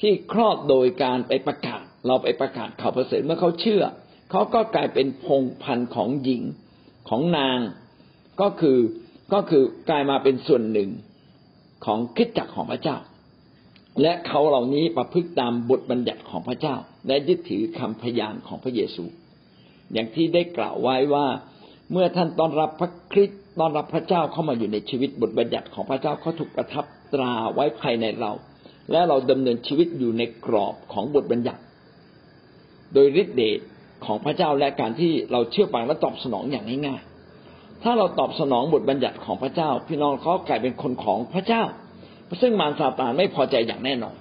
ที่คลอดโดยการไปประกาศ เราไปประกาศข่าวประเสริฐเมื่อเขาเชื่อเขาก็กลายเป็นพงพันธ์ของหญิงของนาง ก็คือก็คือกลายมาเป็นส่วนหนึ่งของคิดจักของพระเจ้า และเขาเหล่านี้ประพฤติตามบทบัญญัติของพระเจ้า และยึดถือคำพยานของพระเยซู อย่างที่ได้กล่าวไว้ว่า เมื่อท่านต้อนรับพระคริสต์ต้อนรับพระเจ้าเข้ามาอยู่ในชีวิตบทบัญญัติของพระเจ้าเขาถูกประทับตราไว้ภายในเรา และเราดำเนินชีวิตอยู่ในกรอบของบทบัญญัติ โดยฤทธิเดชของพระเจ้าและการที่เราเชื่อฟังและตอบสนองอย่างง่ายๆ ถ้าเราตอบสนองบทบัญญัติของพระเจ้า พี่น้องเขากลายเป็นคนของพระเจ้า ซึ่งมารซาตานไม่พอใจอย่างแน่นอน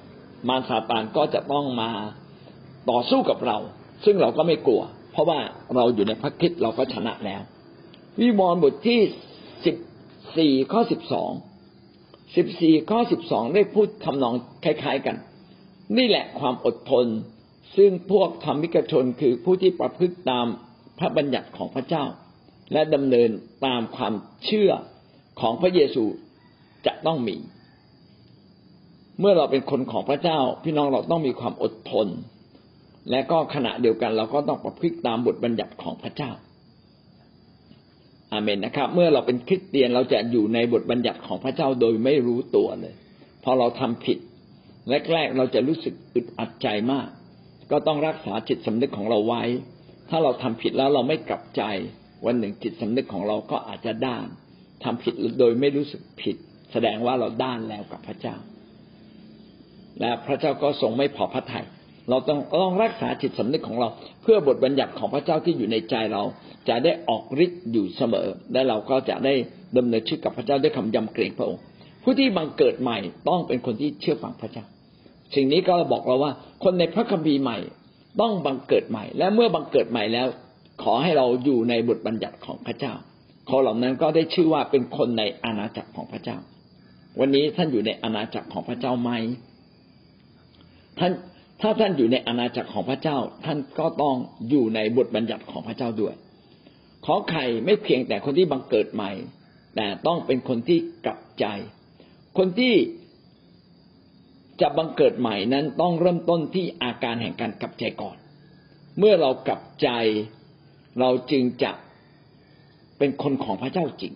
มารซาตานก็จะต้องมาต่อสู้กับเรา ซึ่งเราก็ไม่กลัว เพราะว่าเราอยู่ในพระคิดเราก็ชนะแล้ว วิวรณ์บทที่สิบสี่ข้อสิบสองสิบสี่ข้อสิบสองได้พูดทำนองคล้าย ๆกัน นี่แหละความอดทน ซึ่งพวกธรรมิกชนคือผู้ที่ประพฤติตามพระบัญญัติของพระเจ้า และดำเนินตามความเชื่อของพระเยซูจะต้องมี เมื่อเราเป็นคนของพระเจ้า พี่น้องเราต้องมีความอดทน และก็ขณะเดียวกัน เราก็ต้องประพฤติตามบทบัญญัติของพระเจ้าอาเมนนะครับ เมื่อเราเป็นคริสเตียนเราจะอยู่ในบทบัญญัติของพระเจ้าโดยไม่รู้ตัวเลย พอเราทำผิดแรกๆเราจะรู้สึกอึดอัดใจมาก ก็ต้องรักษาจิตสำนึกของเราไว้ ถ้าเราทำผิดแล้วเราไม่กลับใจ วันหนึ่งจิตสำนึกของเราก็อาจจะด้านทำผิดโดยไม่รู้สึกผิด แสดงว่าเราด้านแล้วกับพระเจ้า และพระเจ้าก็ทรงไม่พอพระทยัยเราต้องต้องรักษาจิตสำนึกของเรา เพื่อบทบัญญัติของพระเจ้าที่อยู่ในใจเรา จะได้ออกฤทธิ์อยู่เสมอ และเราก็จะได้ดำเนินชีวิตกับพระเจ้าด้วยคำยำเกรงพระองค์ ผู้ที่บังเกิดใหม่ต้องเป็นคนที่เชื่อฟังพระเจ้า สิ่งนี้ก็บอกเราว่า คนในพระคัมภีร์ใหม่ ต้องบังเกิดใหม่ และเมื่อบังเกิดใหม่แล้ว ขอให้เราอยู่ในบทบัญญัติของพระเจ้าคนเหล่านั้นก็ได้ชื่อว่าเป็นคนในอาณาจักรของพระเจ้า วันนี้ท่านอยู่ในอาณาจักรของพระเจ้าไหมท่านถ้าท่านอยู่ในอาณาจักรของพระเจ้า ท่านก็ต้องอยู่ในบทบัญญัติของพระเจ้าด้วย ขอไข่ไม่เพียงแต่คนที่บังเกิดใหม่ แต่ต้องเป็นคนที่กลับใจ คนที่ จะบังเกิดใหม่นั้นต้องเริ่มต้นที่อาการแห่งการกลับใจก่อน เมื่อเรากลับใจเราจึงจะเป็นคนของพระเจ้าจริง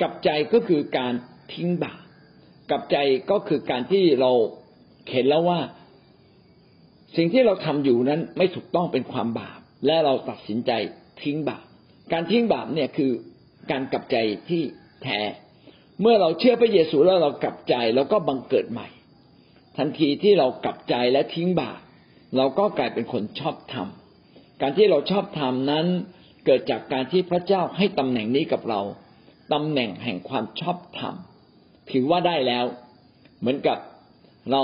กลับใจก็คือการทิ้งบาปกลับใจก็คือการที่เราเห็นแล้วว่า สิ่งที่เราทำอยู่นั้นไม่ถูกต้องเป็นความบาป และเราตัดสินใจทิ้งบาป การทิ้งบาปเนี่ยคือการกลับใจที่แท้ เมื่อเราเชื่อพระเยซูแล้วเรากลับใจแล้วก็บังเกิดใหม่ ทันทีที่เรากลับใจและทิ้งบาปเราก็กลายเป็นคนชอบธรรม การที่เราชอบธรรมนั้นเกิดจากการที่พระเจ้าให้ตำแหน่งนี้กับเราตำแหน่งแห่งความชอบธรรม ถือว่าได้แล้ว เหมือนกับเรา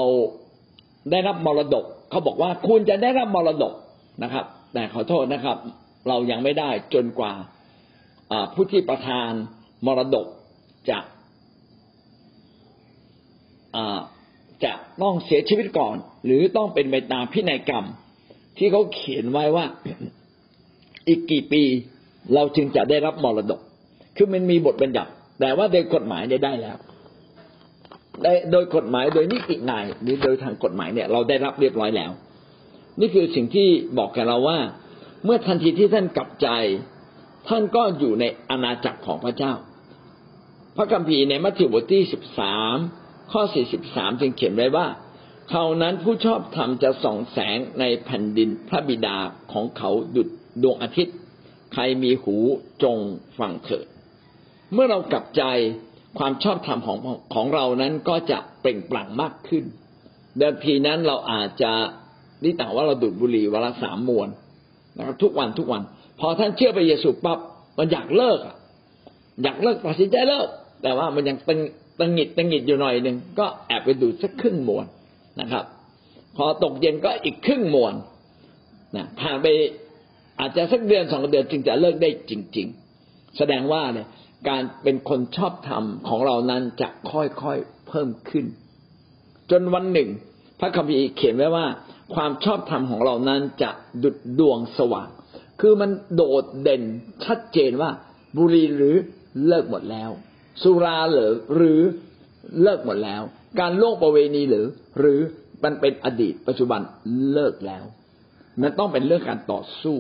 ได้รับมรดก เขาบอกว่าคุณจะได้รับมรดกนะครับ แต่ขอโทษนะครับ เรายังไม่ได้จนกว่าผู้ที่ประทานมรดกจะ จะต้องเสียชีวิตก่อน หรือต้องเป็นไปตามพินัยกรรม ที่เขาเขียนไว้ว่าอีกกี่ปีเราจึงจะได้รับมรดก คือมันมีบทบัญญัติ แต่ว่าโดยกฎหมายได้ได้แล้วโดยกฎหมายโดยนิตินายหรือโดยทางกฎหมายเนี่ยเราได้รับเรียบร้อยแล้ว นี่คือสิ่งที่บอกกับเราว่า เมื่อทันทีที่ท่านกลับใจ ท่านก็อยู่ในอาณาจักรของพระเจ้า พระคัมภีร์ในมัทธิวบทที่สิบสาม ข้อสี่สิบสามจึงเขียนไว้ว่า เขานั้นผู้ชอบธรรมจะส่องแสงในแผ่นดินพระบิดาของเขาดุดดวงอาทิตย์ ใครมีหูจงฟังเถิด เมื่อเรากลับใจความชอบธรรมของของเรานั้นก็จะเปล่งปลั่งมากขึ้นเดิมทีนั้นเราอาจจะนี่ต่างว่าเราดูดบุหรี่วันละสามมวนนะครับ ทุกวันทุกวัน พอท่านเชื่อไปเยซูปั๊บมันอยากเลิกอะอยากเลิกตัดสินใจเลิก แต่ว่ามันยังตึง ตึงหิดตึงหิดอยู่หน่อยหนึ่งก็แอบไปดูดสักครึ่งมวนนะครับ พอตกเย็นก็อีกครึ่งมวนนะผ่านไปอาจจะสักเดือนสองเดือนจึงจะเลิกได้จริง ๆ แสดงว่าเนี่ยการเป็นคนชอบธรรมของเรานั้นจะค่อยๆเพิ่มขึ้น จนวันหนึ่ง พระคัมภีร์เขียนไว้ว่า ความชอบธรรมของเรานั้นจะดุดดวงสว่าง คือมันโดดเด่นชัดเจนว่าบุรีหรือเลิกหมดแล้ว สุราหรือหรือเลิกหมดแล้ว การล่วงประเวณีหรือ หรือมันเป็นอดีต ปัจจุบันเลิกแล้วมันต้องเป็นเรื่องการต่อสู้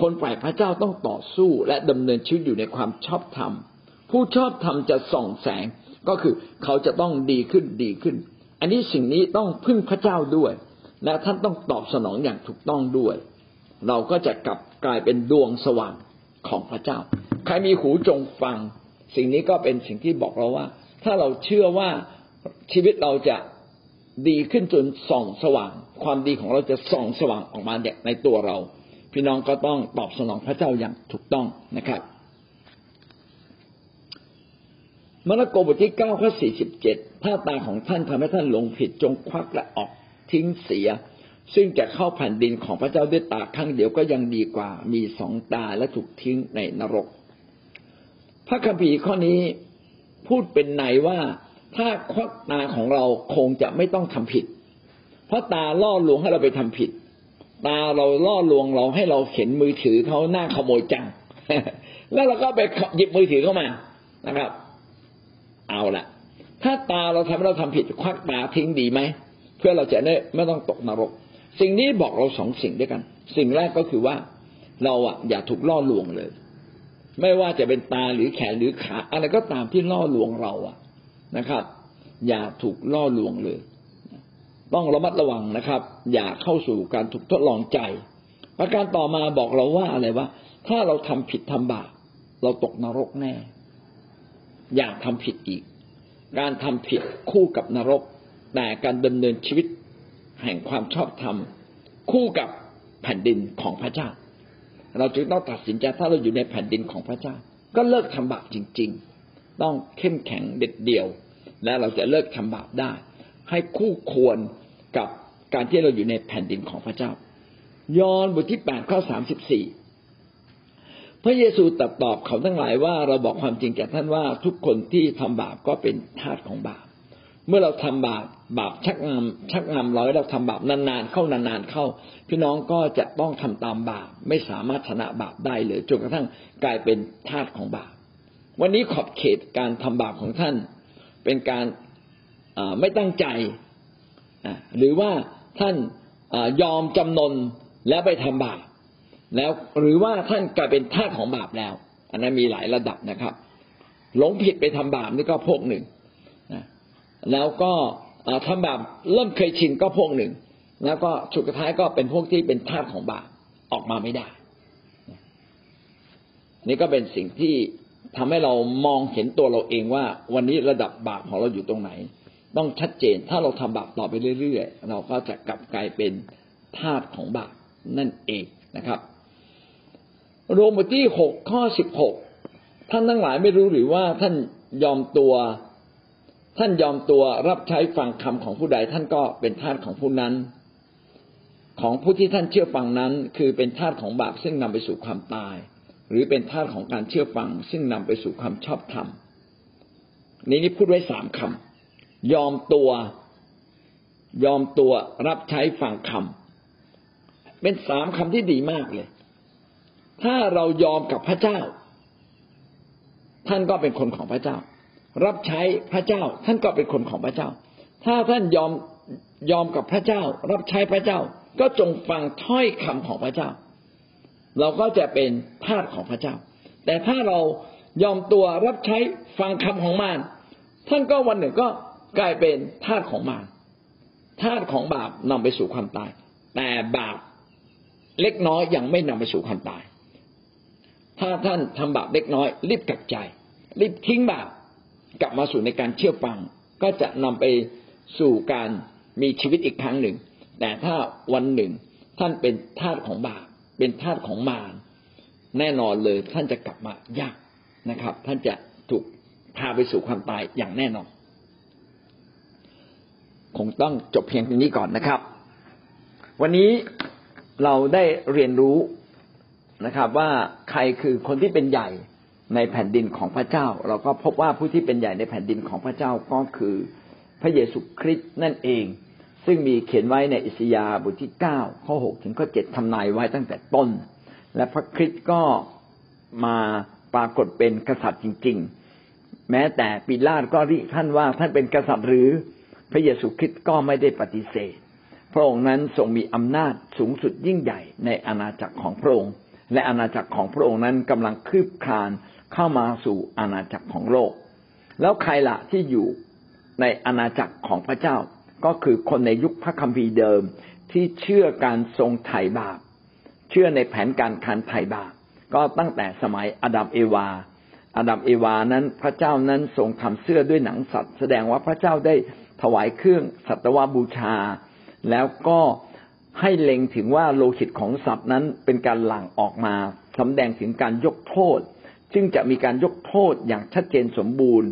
คนฝ่ายพระเจ้าต้องต่อสู้และดำเนินชีวิตอยู่ในความชอบธรรม ผู้ชอบธรรมจะส่องแสงก็คือเขาจะต้องดีขึ้นดีขึ้น อันนี้สิ่งนี้ต้องพึ่งพระเจ้าด้วย และท่านต้องตอบสนองอย่างถูกต้องด้วย เราก็จะกลับกลายเป็นดวงสว่างของพระเจ้า ใครมีหูจงฟัง สิ่งนี้ก็เป็นสิ่งที่บอกเราว่า ถ้าเราเชื่อว่าชีวิตเราจะดีขึ้นจนส่องสว่าง ความดีของเราจะส่องสว่างออกมาในตัวเรา พี่น้องก็ต้องตอบสนองพระเจ้าอย่างถูกต้องนะครับมาระโกบทที่เก้าข้อสี่สิบเจ็ดถ้าตาของท่านทำให้ท่านหลงผิดจงควักและออกทิ้งเสีย ซึ่งจะเข้าแผ่นดินของพระเจ้าด้วยตาครั้งเดียวก็ยังดีกว่า มีสองตาและถูกทิ้งในนรก พระคัมภีร์ข้อนี้พูดเป็นในว่าถ้าควักตาของเราคงจะไม่ต้องทำผิด เพราะตาล่อลวงให้เราไปทำผิด ตาเราล่อลวงเราให้เราเห็นมือถือเขาหน้าขโมยจัง แล้วเราก็ไปหยิบมือถือเข้ามานะครับ เอาละถ้าตาเราทำให้เราทำผิด ควักตาทิ้งดีไหมเพื่อเราจะได้ไม่ต้องตกนรก สิ่งนี้บอกเราสองสิ่งด้วยกัน สิ่งแรกก็คือว่าเราอะอย่าถูกล่อลวงเลย ไม่ว่าจะเป็นตาหรือแขนหรือขาอะไรก็ตามที่ล่อลวงเราอะนะครับ อย่าถูกล่อลวงเลย ต้องระมัดระวังนะครับ อย่าเข้าสู่การถูกทดลองใจ ประการต่อมาบอกเราว่าอะไรว่า ถ้าเราทำผิดทำบาปเราตกนรกแน่ อย่าทำผิดอีก การทำผิดคู่กับนรก แต่การดำเนินชีวิตแห่งความชอบธรรมคู่กับแผ่นดินของพระเจ้า เราจึงต้องตัดสินใจถ้าเราอยู่ในแผ่นดินของพระเจ้า ก็เลิกทำบาปจริง ๆ ต้องเข้มแข็งเด็ดเดี่ยว และเราจะเลิกทำบาปได้ ให้คู่ควรกับการที่เราอยู่ในแผ่นดินของพระเจ้า ยอห์นบทที่แปดข้อสามสิบสี่พระเยซูตรัสตอบเขาทั้งหลายว่าเราบอกความจริงแก่ท่านว่าทุกคนที่ทำบาปก็เป็นทาสของบาป เมื่อเราทำบาป บาปชักนำชักนำเราให้เราทำบาปนานๆเข้านานๆเข้า พี่น้องก็จะต้องทำตามบาปไม่สามารถชนะบาปได้เลยจนกระทั่งกลายเป็นทาสของบาป วันนี้ขอบเขตการทำบาปของท่าน เป็นการไม่ตั้งใจหรือว่าท่านยอมจำนนแล้วไปทำบาปแล้วหรือว่าท่านกลายเป็นทาสของบาปแล้ว อันนั้นมีหลายระดับนะครับ หลงผิดไปทำบาปนี่ก็พวกหนึ่งแล้วก็ ทำบาปเริ่มเคยชินก็พวกหนึ่ง แล้วก็สุดท้ายก็เป็นพวกที่เป็นทาสของบาปออกมาไม่ได้ นี่ก็เป็นสิ่งที่ทำให้เรามองเห็นตัวเราเองว่า วันนี้ระดับบาปของเราอยู่ตรงไหน ต้องชัดเจนถ้าเราทำบาปต่อไปเรื่อยๆ เราก็จะกลับกลายเป็นทาสของบาปนั่นเองนะครับโรมบทที่หกข้อสิบหกท่านทั้งหลายไม่รู้หรือว่าท่านยอมตัว ท่านยอมตัวรับใช้ฟังคำของผู้ใด ท่านก็เป็นทาสของผู้นั้น ของผู้ที่ท่านเชื่อฟังนั้น คือเป็นทาสของบาปซึ่งนำไปสู่ความตาย หรือเป็นทาสของการเชื่อฟัง ซึ่งนำไปสู่ความชอบธรรมนี้นี่พูดไว้สามคำยอมตัว ยอมตัวรับใช้ฟังคำเป็นสามคำที่ดีมากเลย ถ้าเรายอมกับพระเจ้า ท่านก็เป็นคนของพระเจ้า รับใช้พระเจ้า ท่านก็เป็นคนของพระเจ้า ถ้าท่านยอมยอมกับพระเจ้า รับใช้พระเจ้า ก็จงฟังถ้อยคำของพระเจ้า เราก็จะเป็นทาสของพระเจ้า แต่ถ้าเรายอมตัวรับใช้ฟังคำของมารท่านก็วันหนึ่งก็กลายเป็นทาสของมารทาสของบาปนำไปสู่ความตาย แต่บาปเล็กน้อยยังไม่นำไปสู่ความตาย ถ้าท่านทำบาปเล็กน้อย รีบกลับใจ รีบทิ้งบาป กลับมาสู่ในการเชื่อฟัง ก็จะนำไปสู่การมีชีวิตอีกครั้งหนึ่ง แต่ถ้าวันหนึ่งท่านเป็นทาสของบาปเป็นทาสของมารแน่นอนเลยท่านจะกลับมายากนะครับ ท่านจะถูกพาไปสู่ความตายอย่างแน่นอน คงต้องจบเพียงตรงนี้ก่อนนะครับ วันนี้เราได้เรียนรู้นะครับ ว่าใครคือคนที่เป็นใหญ่ ในแผ่นดินของพระเจ้า เราก็พบว่าผู้ที่เป็นใหญ่ในแผ่นดินของพระเจ้าก็คือพระเยซูคริสต์นั่นเอง ซึ่งมีเขียนไว้ในอิสยาห์บทที่เก้าข้อหกถึงข้อเจ็ดทำนายไว้ตั้งแต่ต้น และพระคริสต์ก็มาปรากฏเป็นกษัตริย์จริง ๆ แม้แต่ปิลาตก็ริท่านว่าท่านเป็นกษัตริย์หรือพระเยซูคริสต์ก็ไม่ได้ปฏิเสธ พระองค์นั้นทรงมีอำนาจสูงสุดยิ่งใหญ่ในอาณาจักรของพระองค์ และอาณาจักรของพระองค์นั้นกำลังคืบคลาน เข้ามาสู่อาณาจักรของโลก แล้วใครละที่อยู่ในอาณาจักรของพระเจ้า ก็คือคนในยุคพระคัมภีร์เดิมที่เชื่อการทรงไถ่บาป เชื่อในแผนการคันไถ่บาป ก็ตั้งแต่สมัยอดัมเอวาอดัมเอวานั้นพระเจ้านั้นทรงทำเสื้อด้วยหนังสัตว์ แสดงว่าพระเจ้าได้ถวายเครื่องสัตวบูชา แล้วก็ให้เล็งถึงว่าโลหิตของสัตว์นั้นเป็นการหลั่งออกมาสำแดงถึงการยกโทษ ซึ่งจะมีการยกโทษอย่างชัดเจนสมบูรณ์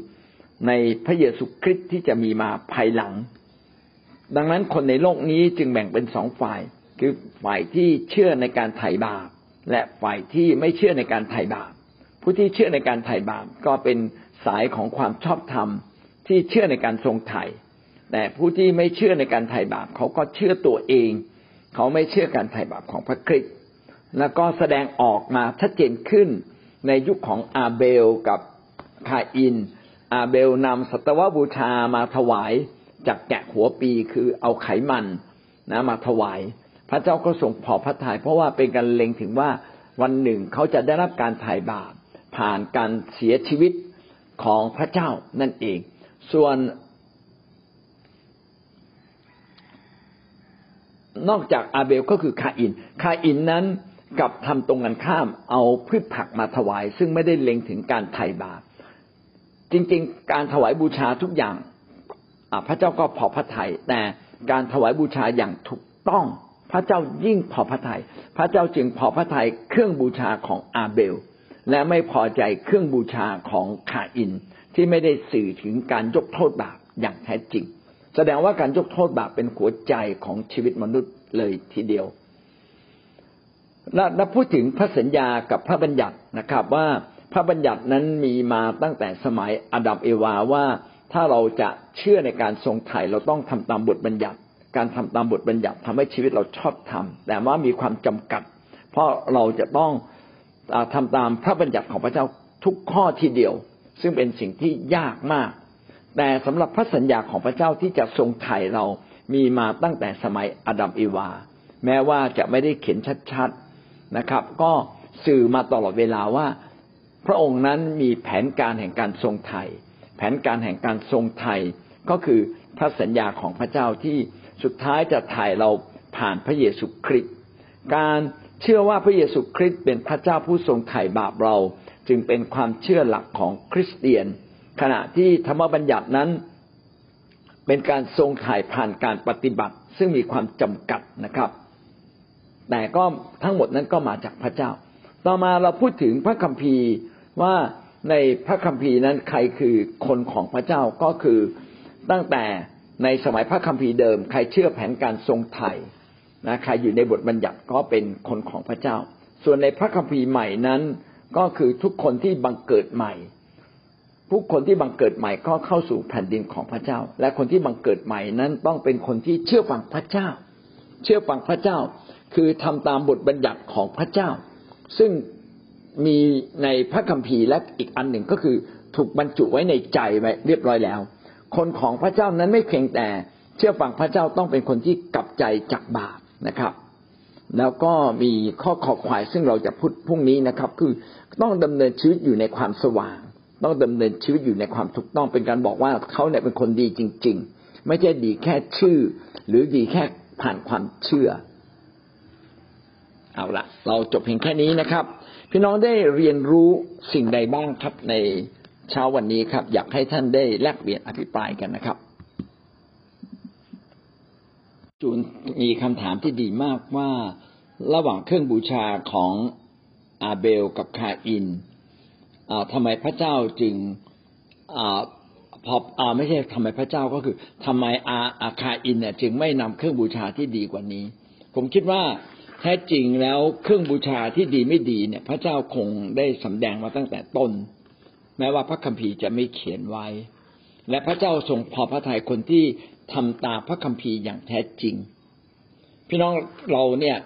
ในพระเยซูคริสต์ที่จะมีมาภายหลัง ดังนั้นคนในโลกนี้จึงแบ่งเป็นสองฝ่าย คือฝ่ายที่เชื่อในการไถ่บาป และฝ่ายที่ไม่เชื่อในการไถ่บาป ผู้ที่เชื่อในการไถ่บาปก็เป็นสายของความชอบธรรมที่เชื่อในการทรงไถ่แต่ผู้ที่ไม่เชื่อในการไถ่บาปเขาก็เชื่อตัวเอง เขาไม่เชื่อการไถ่บาปของพระคริสต์แล้วก็แสดงออกมาชัดเจนขึ้น ในยุคของอาเบลกับคาอิน อาเบลนำสัตวบูชามาถวายจากแกะหัวปีคือเอาไขมันนะมาถวาย พระเจ้าก็ทรงพอพระทัยเพราะว่าเป็นการเล็งถึงว่าวันหนึ่งเขาจะได้รับการไถ่บาปผ่านการเสียชีวิตของพระเจ้านั่นเอง ส่วน นอกจากอาเบลก็คือคาอิน คาอินนั้น กับทำตรงกันข้ามเอาพืชผักมาถวาย ซึ่งไม่ได้เล็งถึงการไถ่บาปจริงๆ การถวายบูชาทุกอย่างพระเจ้าก็พอพระทยัยแต่การถวายบูชาอย่างถูกต้อง พระเจ้ายิ่งพอพระทยัยพระเจ้าจึงพอพระทัยเครื่องบูชาของอาเบล และไม่พอใจเครื่องบูชาของคาอิน ที่ไม่ได้สื่อถึงการยกโทษบาปอย่างแท้จริง แสดงว่าการยกโทษบาปเป็นหัวใจของชีวิตมนุษย์เลยทีเดียว และพูดถึงพระสัญญากับพระบัญญัตินะครับ ว่าพระบัญญัตินั้นมีมาตั้งแต่สมัยอดัมเอวาว่าถ้าเราจะเชื่อในการทรงไถ่เราต้องทำตามบทบัญญัติ การทำตามบทบัญญัติทำให้ชีวิตเราชอบทำแต่ว่ามีความจำกัด เพราะเราจะต้องทำตามพระบัญญัติของพระเจ้าทุกข้อทีเดียว ซึ่งเป็นสิ่งที่ยากมาก แต่สำหรับพระสัญญาของพระเจ้าที่จะทรงไถ่เรามีมาตั้งแต่สมัยอดัมเอวา แม้ว่าจะไม่ได้เขียนชัดๆ นะครับ ก็สื่อมาตลอดเวลาว่า พระองค์นั้นมีแผนการแห่งการทรงไถ่แผนการแห่งการทรงไถ่ก็คือพระสัญญาของพระเจ้าที่สุดท้ายจะถ่ายเราผ่านพระเยซูคริสต์การเชื่อว่าพระเยซูคริสต์เป็นพระเจ้าผู้ทรงไถ่บาปเรา จึงเป็นความเชื่อหลักของคริสเตียน ขณะที่ธรรมบัญญัตินั้นเป็นการทรงไถ่ผ่านการปฏิบัติ ซึ่งมีความจำกัดนะครับ แต่ก็ทั้งหมดนั้นก็มาจากพระเจ้า ต่อมาเราพูดถึงพระคัมภีร์ว่าในพระคัมภีร์นั้นใครคือคนของพระเจ้าก็คือตั้งแต่ในสมัยพระคัมภีร์เดิม ใครเชื่อแผนการทรงไถ่นะใครอยู่ในบทบัญญัติก็เป็นคนของพระเจ้า ส่วนในพระคัมภีร์ใหม่นั้น ก็คือทุกคนที่บังเกิดใหม่ผู้คนที่บังเกิดใหม่ก็เข้าสู่แผ่นดินของพระเจ้า และคนที่บังเกิดใหม่นั้นต้องเป็นคนที่เชื่อฟังพระเจ้า เชื่อฟังพระเจ้า คือทำตามบทบัญญัติของพระเจ้า ซึ่งมีในพระคัมภีร์และอีกอันหนึ่งก็คือถูกบรรจุไว้ในใจไว้เรียบร้อยแล้ว คนของพระเจ้านั้นไม่เพียงแต่ เชื่อฟังพระเจ้าต้องเป็นคนที่กลับใจจากบาปนะครับ แล้วก็มีข้อขอควายซึ่งเราจะพูดพรุ่งนี้นะครับ คือต้องดำเนินชีวิตอยู่ในความสว่าง ต้องดำเนินชีวิตอยู่ในความถูกต้องเป็นการบอกว่าเขาเนี่ยเป็นคนดีจริง ๆ ไม่ใช่ดีแค่ชื่อ หรือดีแค่ผ่านความเชื่อ เอาละเราจบเพียงแค่นี้นะครับ พี่น้องได้เรียนรู้สิ่งใดบ้างครับในเช้าวันนี้ครับ อยากให้ท่านได้แลกเปลี่ยนอภิปรายกันนะครับ จูนมีคำถามที่ดีมากว่าระหว่างเครื่องบูชาของอาเบลกับคาอินทำไมพระเจ้าจึงอพออไม่ใช่ทำไมพระเจ้าก็คือทำไมอาอาคาอินเนี่ยจึงไม่นำเครื่องบูชาที่ดีกว่านี้ ผมคิดว่า แท้จริงแล้วเครื่องบูชาที่ดีไม่ดีเนี่ย พระเจ้าคงได้สำแดงมาตั้งแต่ต้น แม้ว่าพระคัมภีร์จะไม่เขียนไว้ และพระเจ้าทรงพอพระทัยคนที่ทำตามพระคัมภีร์อย่างแท้จริง พี่น้องเราเนี่ย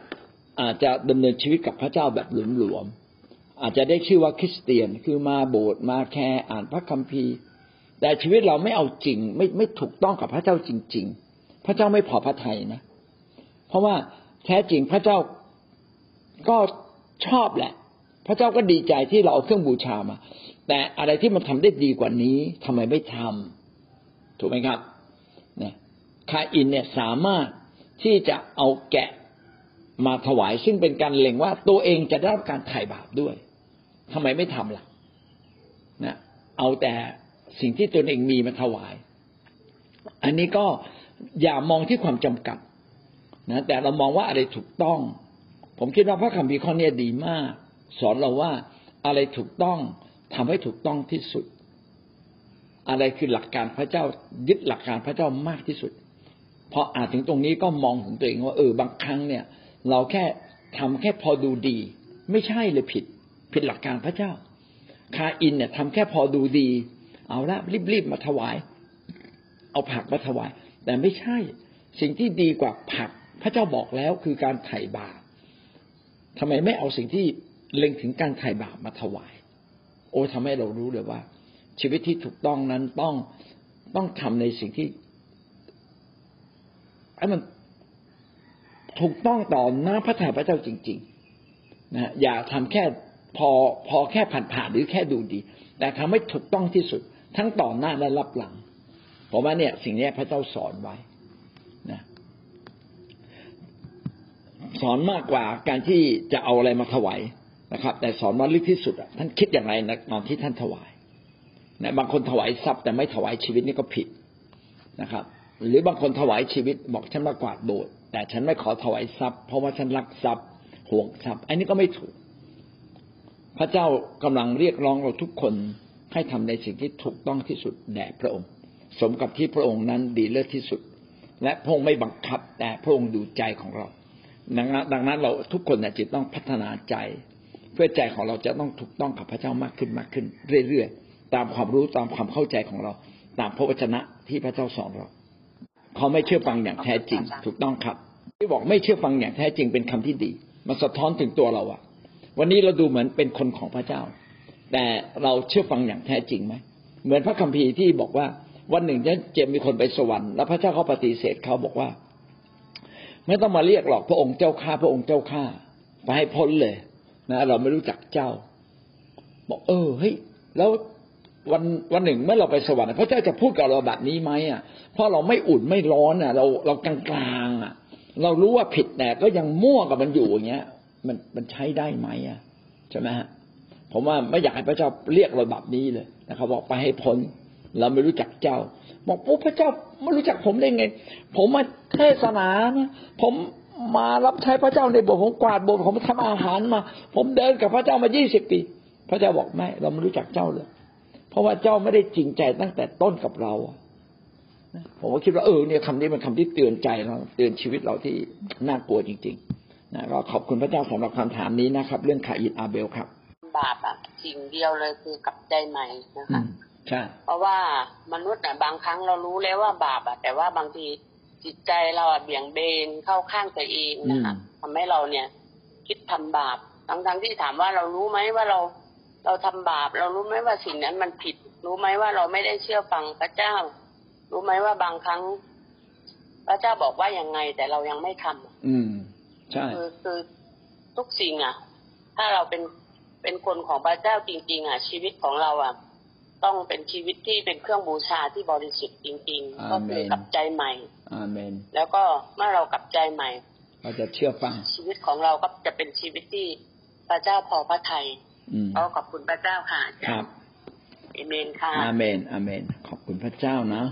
อาจจะดำเนินชีวิตกับพระเจ้าแบบหลวมๆอาจจะได้ชื่อว่าคริสเตียนคือมาโบสถ์มาแค่อ่านพระคัมภีร์ แต่ชีวิตเราไม่เอาจริง ไม่ไม่ถูกต้องกับพระเจ้าจริง ๆ พระเจ้าไม่พอพระทัยนะ เพราะว่า แท้จริงพระเจ้าก็ชอบแหละ พระเจ้าก็ดีใจที่เราเอาเครื่องบูชามา แต่อะไรที่มันทำได้ดีกว่านี้ทำไมไม่ทำถูกไหมครับเนี่ยคาอินเนี่ยสามารถที่จะเอาแกะมาถวาย ซึ่งเป็นการเล็งว่าตัวเองจะได้รับการไถ่บาปด้วยทำไมไม่ทำล่ะนะเอาแต่สิ่งที่ตนเองมีมาถวาย อันนี้ก็อย่ามองที่ความจำกัด นะแต่เรามองว่าอะไรถูกต้อง ผมคิดว่าพระคัมภีร์ข้อนี้ดีมาก สอนเราว่าอะไรถูกต้องทำให้ถูกต้องที่สุด อะไรคือหลักการพระเจ้ายึดหลักการพระเจ้ามากที่สุดพออ่านถึงตรงนี้ก็มองถึงตัวเองว่าเออบางครั้งเนี่ย เราแค่ทำแค่พอดูดี ไม่ใช่เลยผิด ผิดหลักการพระเจ้า คาอินเนี่ยทำแค่พอดูดี เอาละรีบๆมาถวาย เอาผักมาถวาย แต่ไม่ใช่ สิ่งที่ดีกว่าผัก พระเจ้าบอกแล้วคือการไถ่บาปทำไมไม่เอาสิ่งที่เล็งถึงการไถ่บาปมาถวาย โอ้ทำให้เรารู้เลยว่า ชีวิตที่ถูกต้องนั้นต้องต้องทำในสิ่งที่ไอ้มันถูกต้องต่อหน้าพระทัยพระเจ้าจริง ๆ นะอย่าทำแค่พอพอแค่ผ่านๆหรือแค่ดูดี แต่ทำให้ถูกต้องที่สุด ทั้งต่อหน้าและรับหลังผมว่าเนี่ย สิ่งนี้พระเจ้าสอนไว้ สอนมากกว่าการที่จะเอาอะไรมาถวายนะครับ แต่สอนว่าลึกที่สุดท่านคิดอย่างไรนะตอนที่ท่านถวายนะบางคนถวายทรัพย์แต่ไม่ถวายชีวิตนี่ก็ผิดนะครับ หรือบางคนถวายชีวิตบอกฉันมากวาดโบสถ์แต่ฉันไม่ขอถวายทรัพย์ เพราะว่าฉันรักทรัพย์ห่วงทรัพย์ อันนี้ก็ไม่ถูก พระเจ้ากำลังเรียกร้องเราทุกคนให้ทำในสิ่งที่ถูกต้องที่สุดแด่พระองค์ สมกับที่พระองค์นั้นดีเลิศที่สุด และพระองค์ไม่บังคับแต่พระองค์ดูใจของเรา ดังนั้นดังนั้นเราทุกคนเนะจิตต้องพัฒนาใจ เพื่อใจของเราจะต้องถูกต้องกับพระเจ้ามากขึ้นมากขึ้น เรื่อยๆตามความรู้ตามความเข้าใจของเรา ตามพระวจนะที่พระเจ้าสอนเรา เขาไม่เชื่อฟังอย่างแท้จริง ถูกต้องครับ ที่บอกไม่เชื่อฟังอย่างแท้จริงเป็นคำที่ดีมันสะท้อนถึงตัวเราอะวันนี้เราดูเหมือนเป็นคนของพระเจ้า แต่เราเชื่อฟังอย่างแท้จริงไหมเหมือนพระคัมภีร์ที่บอกว่าวันหนึ่งจะเจมมีคนไปสวรรค์แล้วพระเจ้าเขาปฏิเสธเขาบอกว่า ไม่ต้องมาเรียกหรอกพระองค์เจ้าข้าพระองค์เจ้าข้าไปให้พ้นเลยนะเราไม่รู้จักเจ้า บอก เออเฮ้ยแล้ววันวันหนึ่งเมื่อเราไปสวรรค์พระเจ้าจะพูดกับเราแบบนี้ไหมอะเพราะเราไม่อุ่นไม่ร้อนอะ เราเรากลางกลางอะ เรารู้ว่าผิดแต่ก็ยังมั่วกับมันอยู่อย่างเงี้ย มันมันใช้ได้ไหมอะใช่ไหมฮะผมว่าไม่อยากให้พระเจ้าเรียกเราแบบนี้เลยนะครับบอกไปให้พ้นเราไม่รู้จักเจ้า บอกโอ้พระเจ้าไม่รู้จักผมได้ไง ผมมาเทศนานะผมมารับใช้พระเจ้าในโบสถ์ผมกวาดโบสถ์ผมทำอาหารมา ผมเดินกับพระเจ้ามายี่สิบปี พระเจ้าบอกไม่เราไม่รู้จักเจ้าเลย เพราะว่าเจ้าไม่ได้จริงใจตั้งแต่ต้นกับเราอะนะผมก็คิดว่าเออเนี่ยคำนี้เป็นคำที่เตือนใจเราเตือนชีวิตเราที่น่ากลัวจริงๆนะก็ขอบคุณพระเจ้าสำหรับคำถามนี้นะครับ เรื่องขาอินอาเบลครับ บาปอะสิ่งเดียวเลยคือกลับใจใหม่นะอืคะมใช่ เพราะว่ามนุษย์อะบางครั้งเรารู้แล้วว่าบาปอะแต่ว่าบางทีจิตใจเราอะเบี่ยงเบนเข้าข้างตัวเองนะคะทำให้เราเนี่ย คิดทำบาปทั้งทั้งๆที่ถามว่าเรารู้ไหมว่าเราเราทำบาป เรารู้ไหมว่าสิ่งนั้นมันผิด รู้ไหมว่าเราไม่ได้เชื่อฟังพระเจ้า รู้ไหมว่าบางครั้ง พระเจ้าบอกว่ายังไง แต่เรายังไม่ทำอะอืม ใช่คือคือทุกสิ่งอะ ถ้าเราเป็นเป็นคนของพระเจ้าจริง ๆ อะ ชีวิตของเราอะ ต้องเป็นชีวิตที่เป็นเครื่องบูชาที่บริสุทธิ์จริง ๆ ก็คือกลับใจใหม่อาเมนแล้วก็เมื่อเรากลับใจใหม่เราจะเชื่อฟังชีวิตของเราก็จะเป็นชีวิตที่พระเจ้าพอพระทัยอืมก็ขอบคุณพระเจ้าค่ะครับเอเมนค่ะอาเมนอาเมน ขอบคุณพระเจ้านะ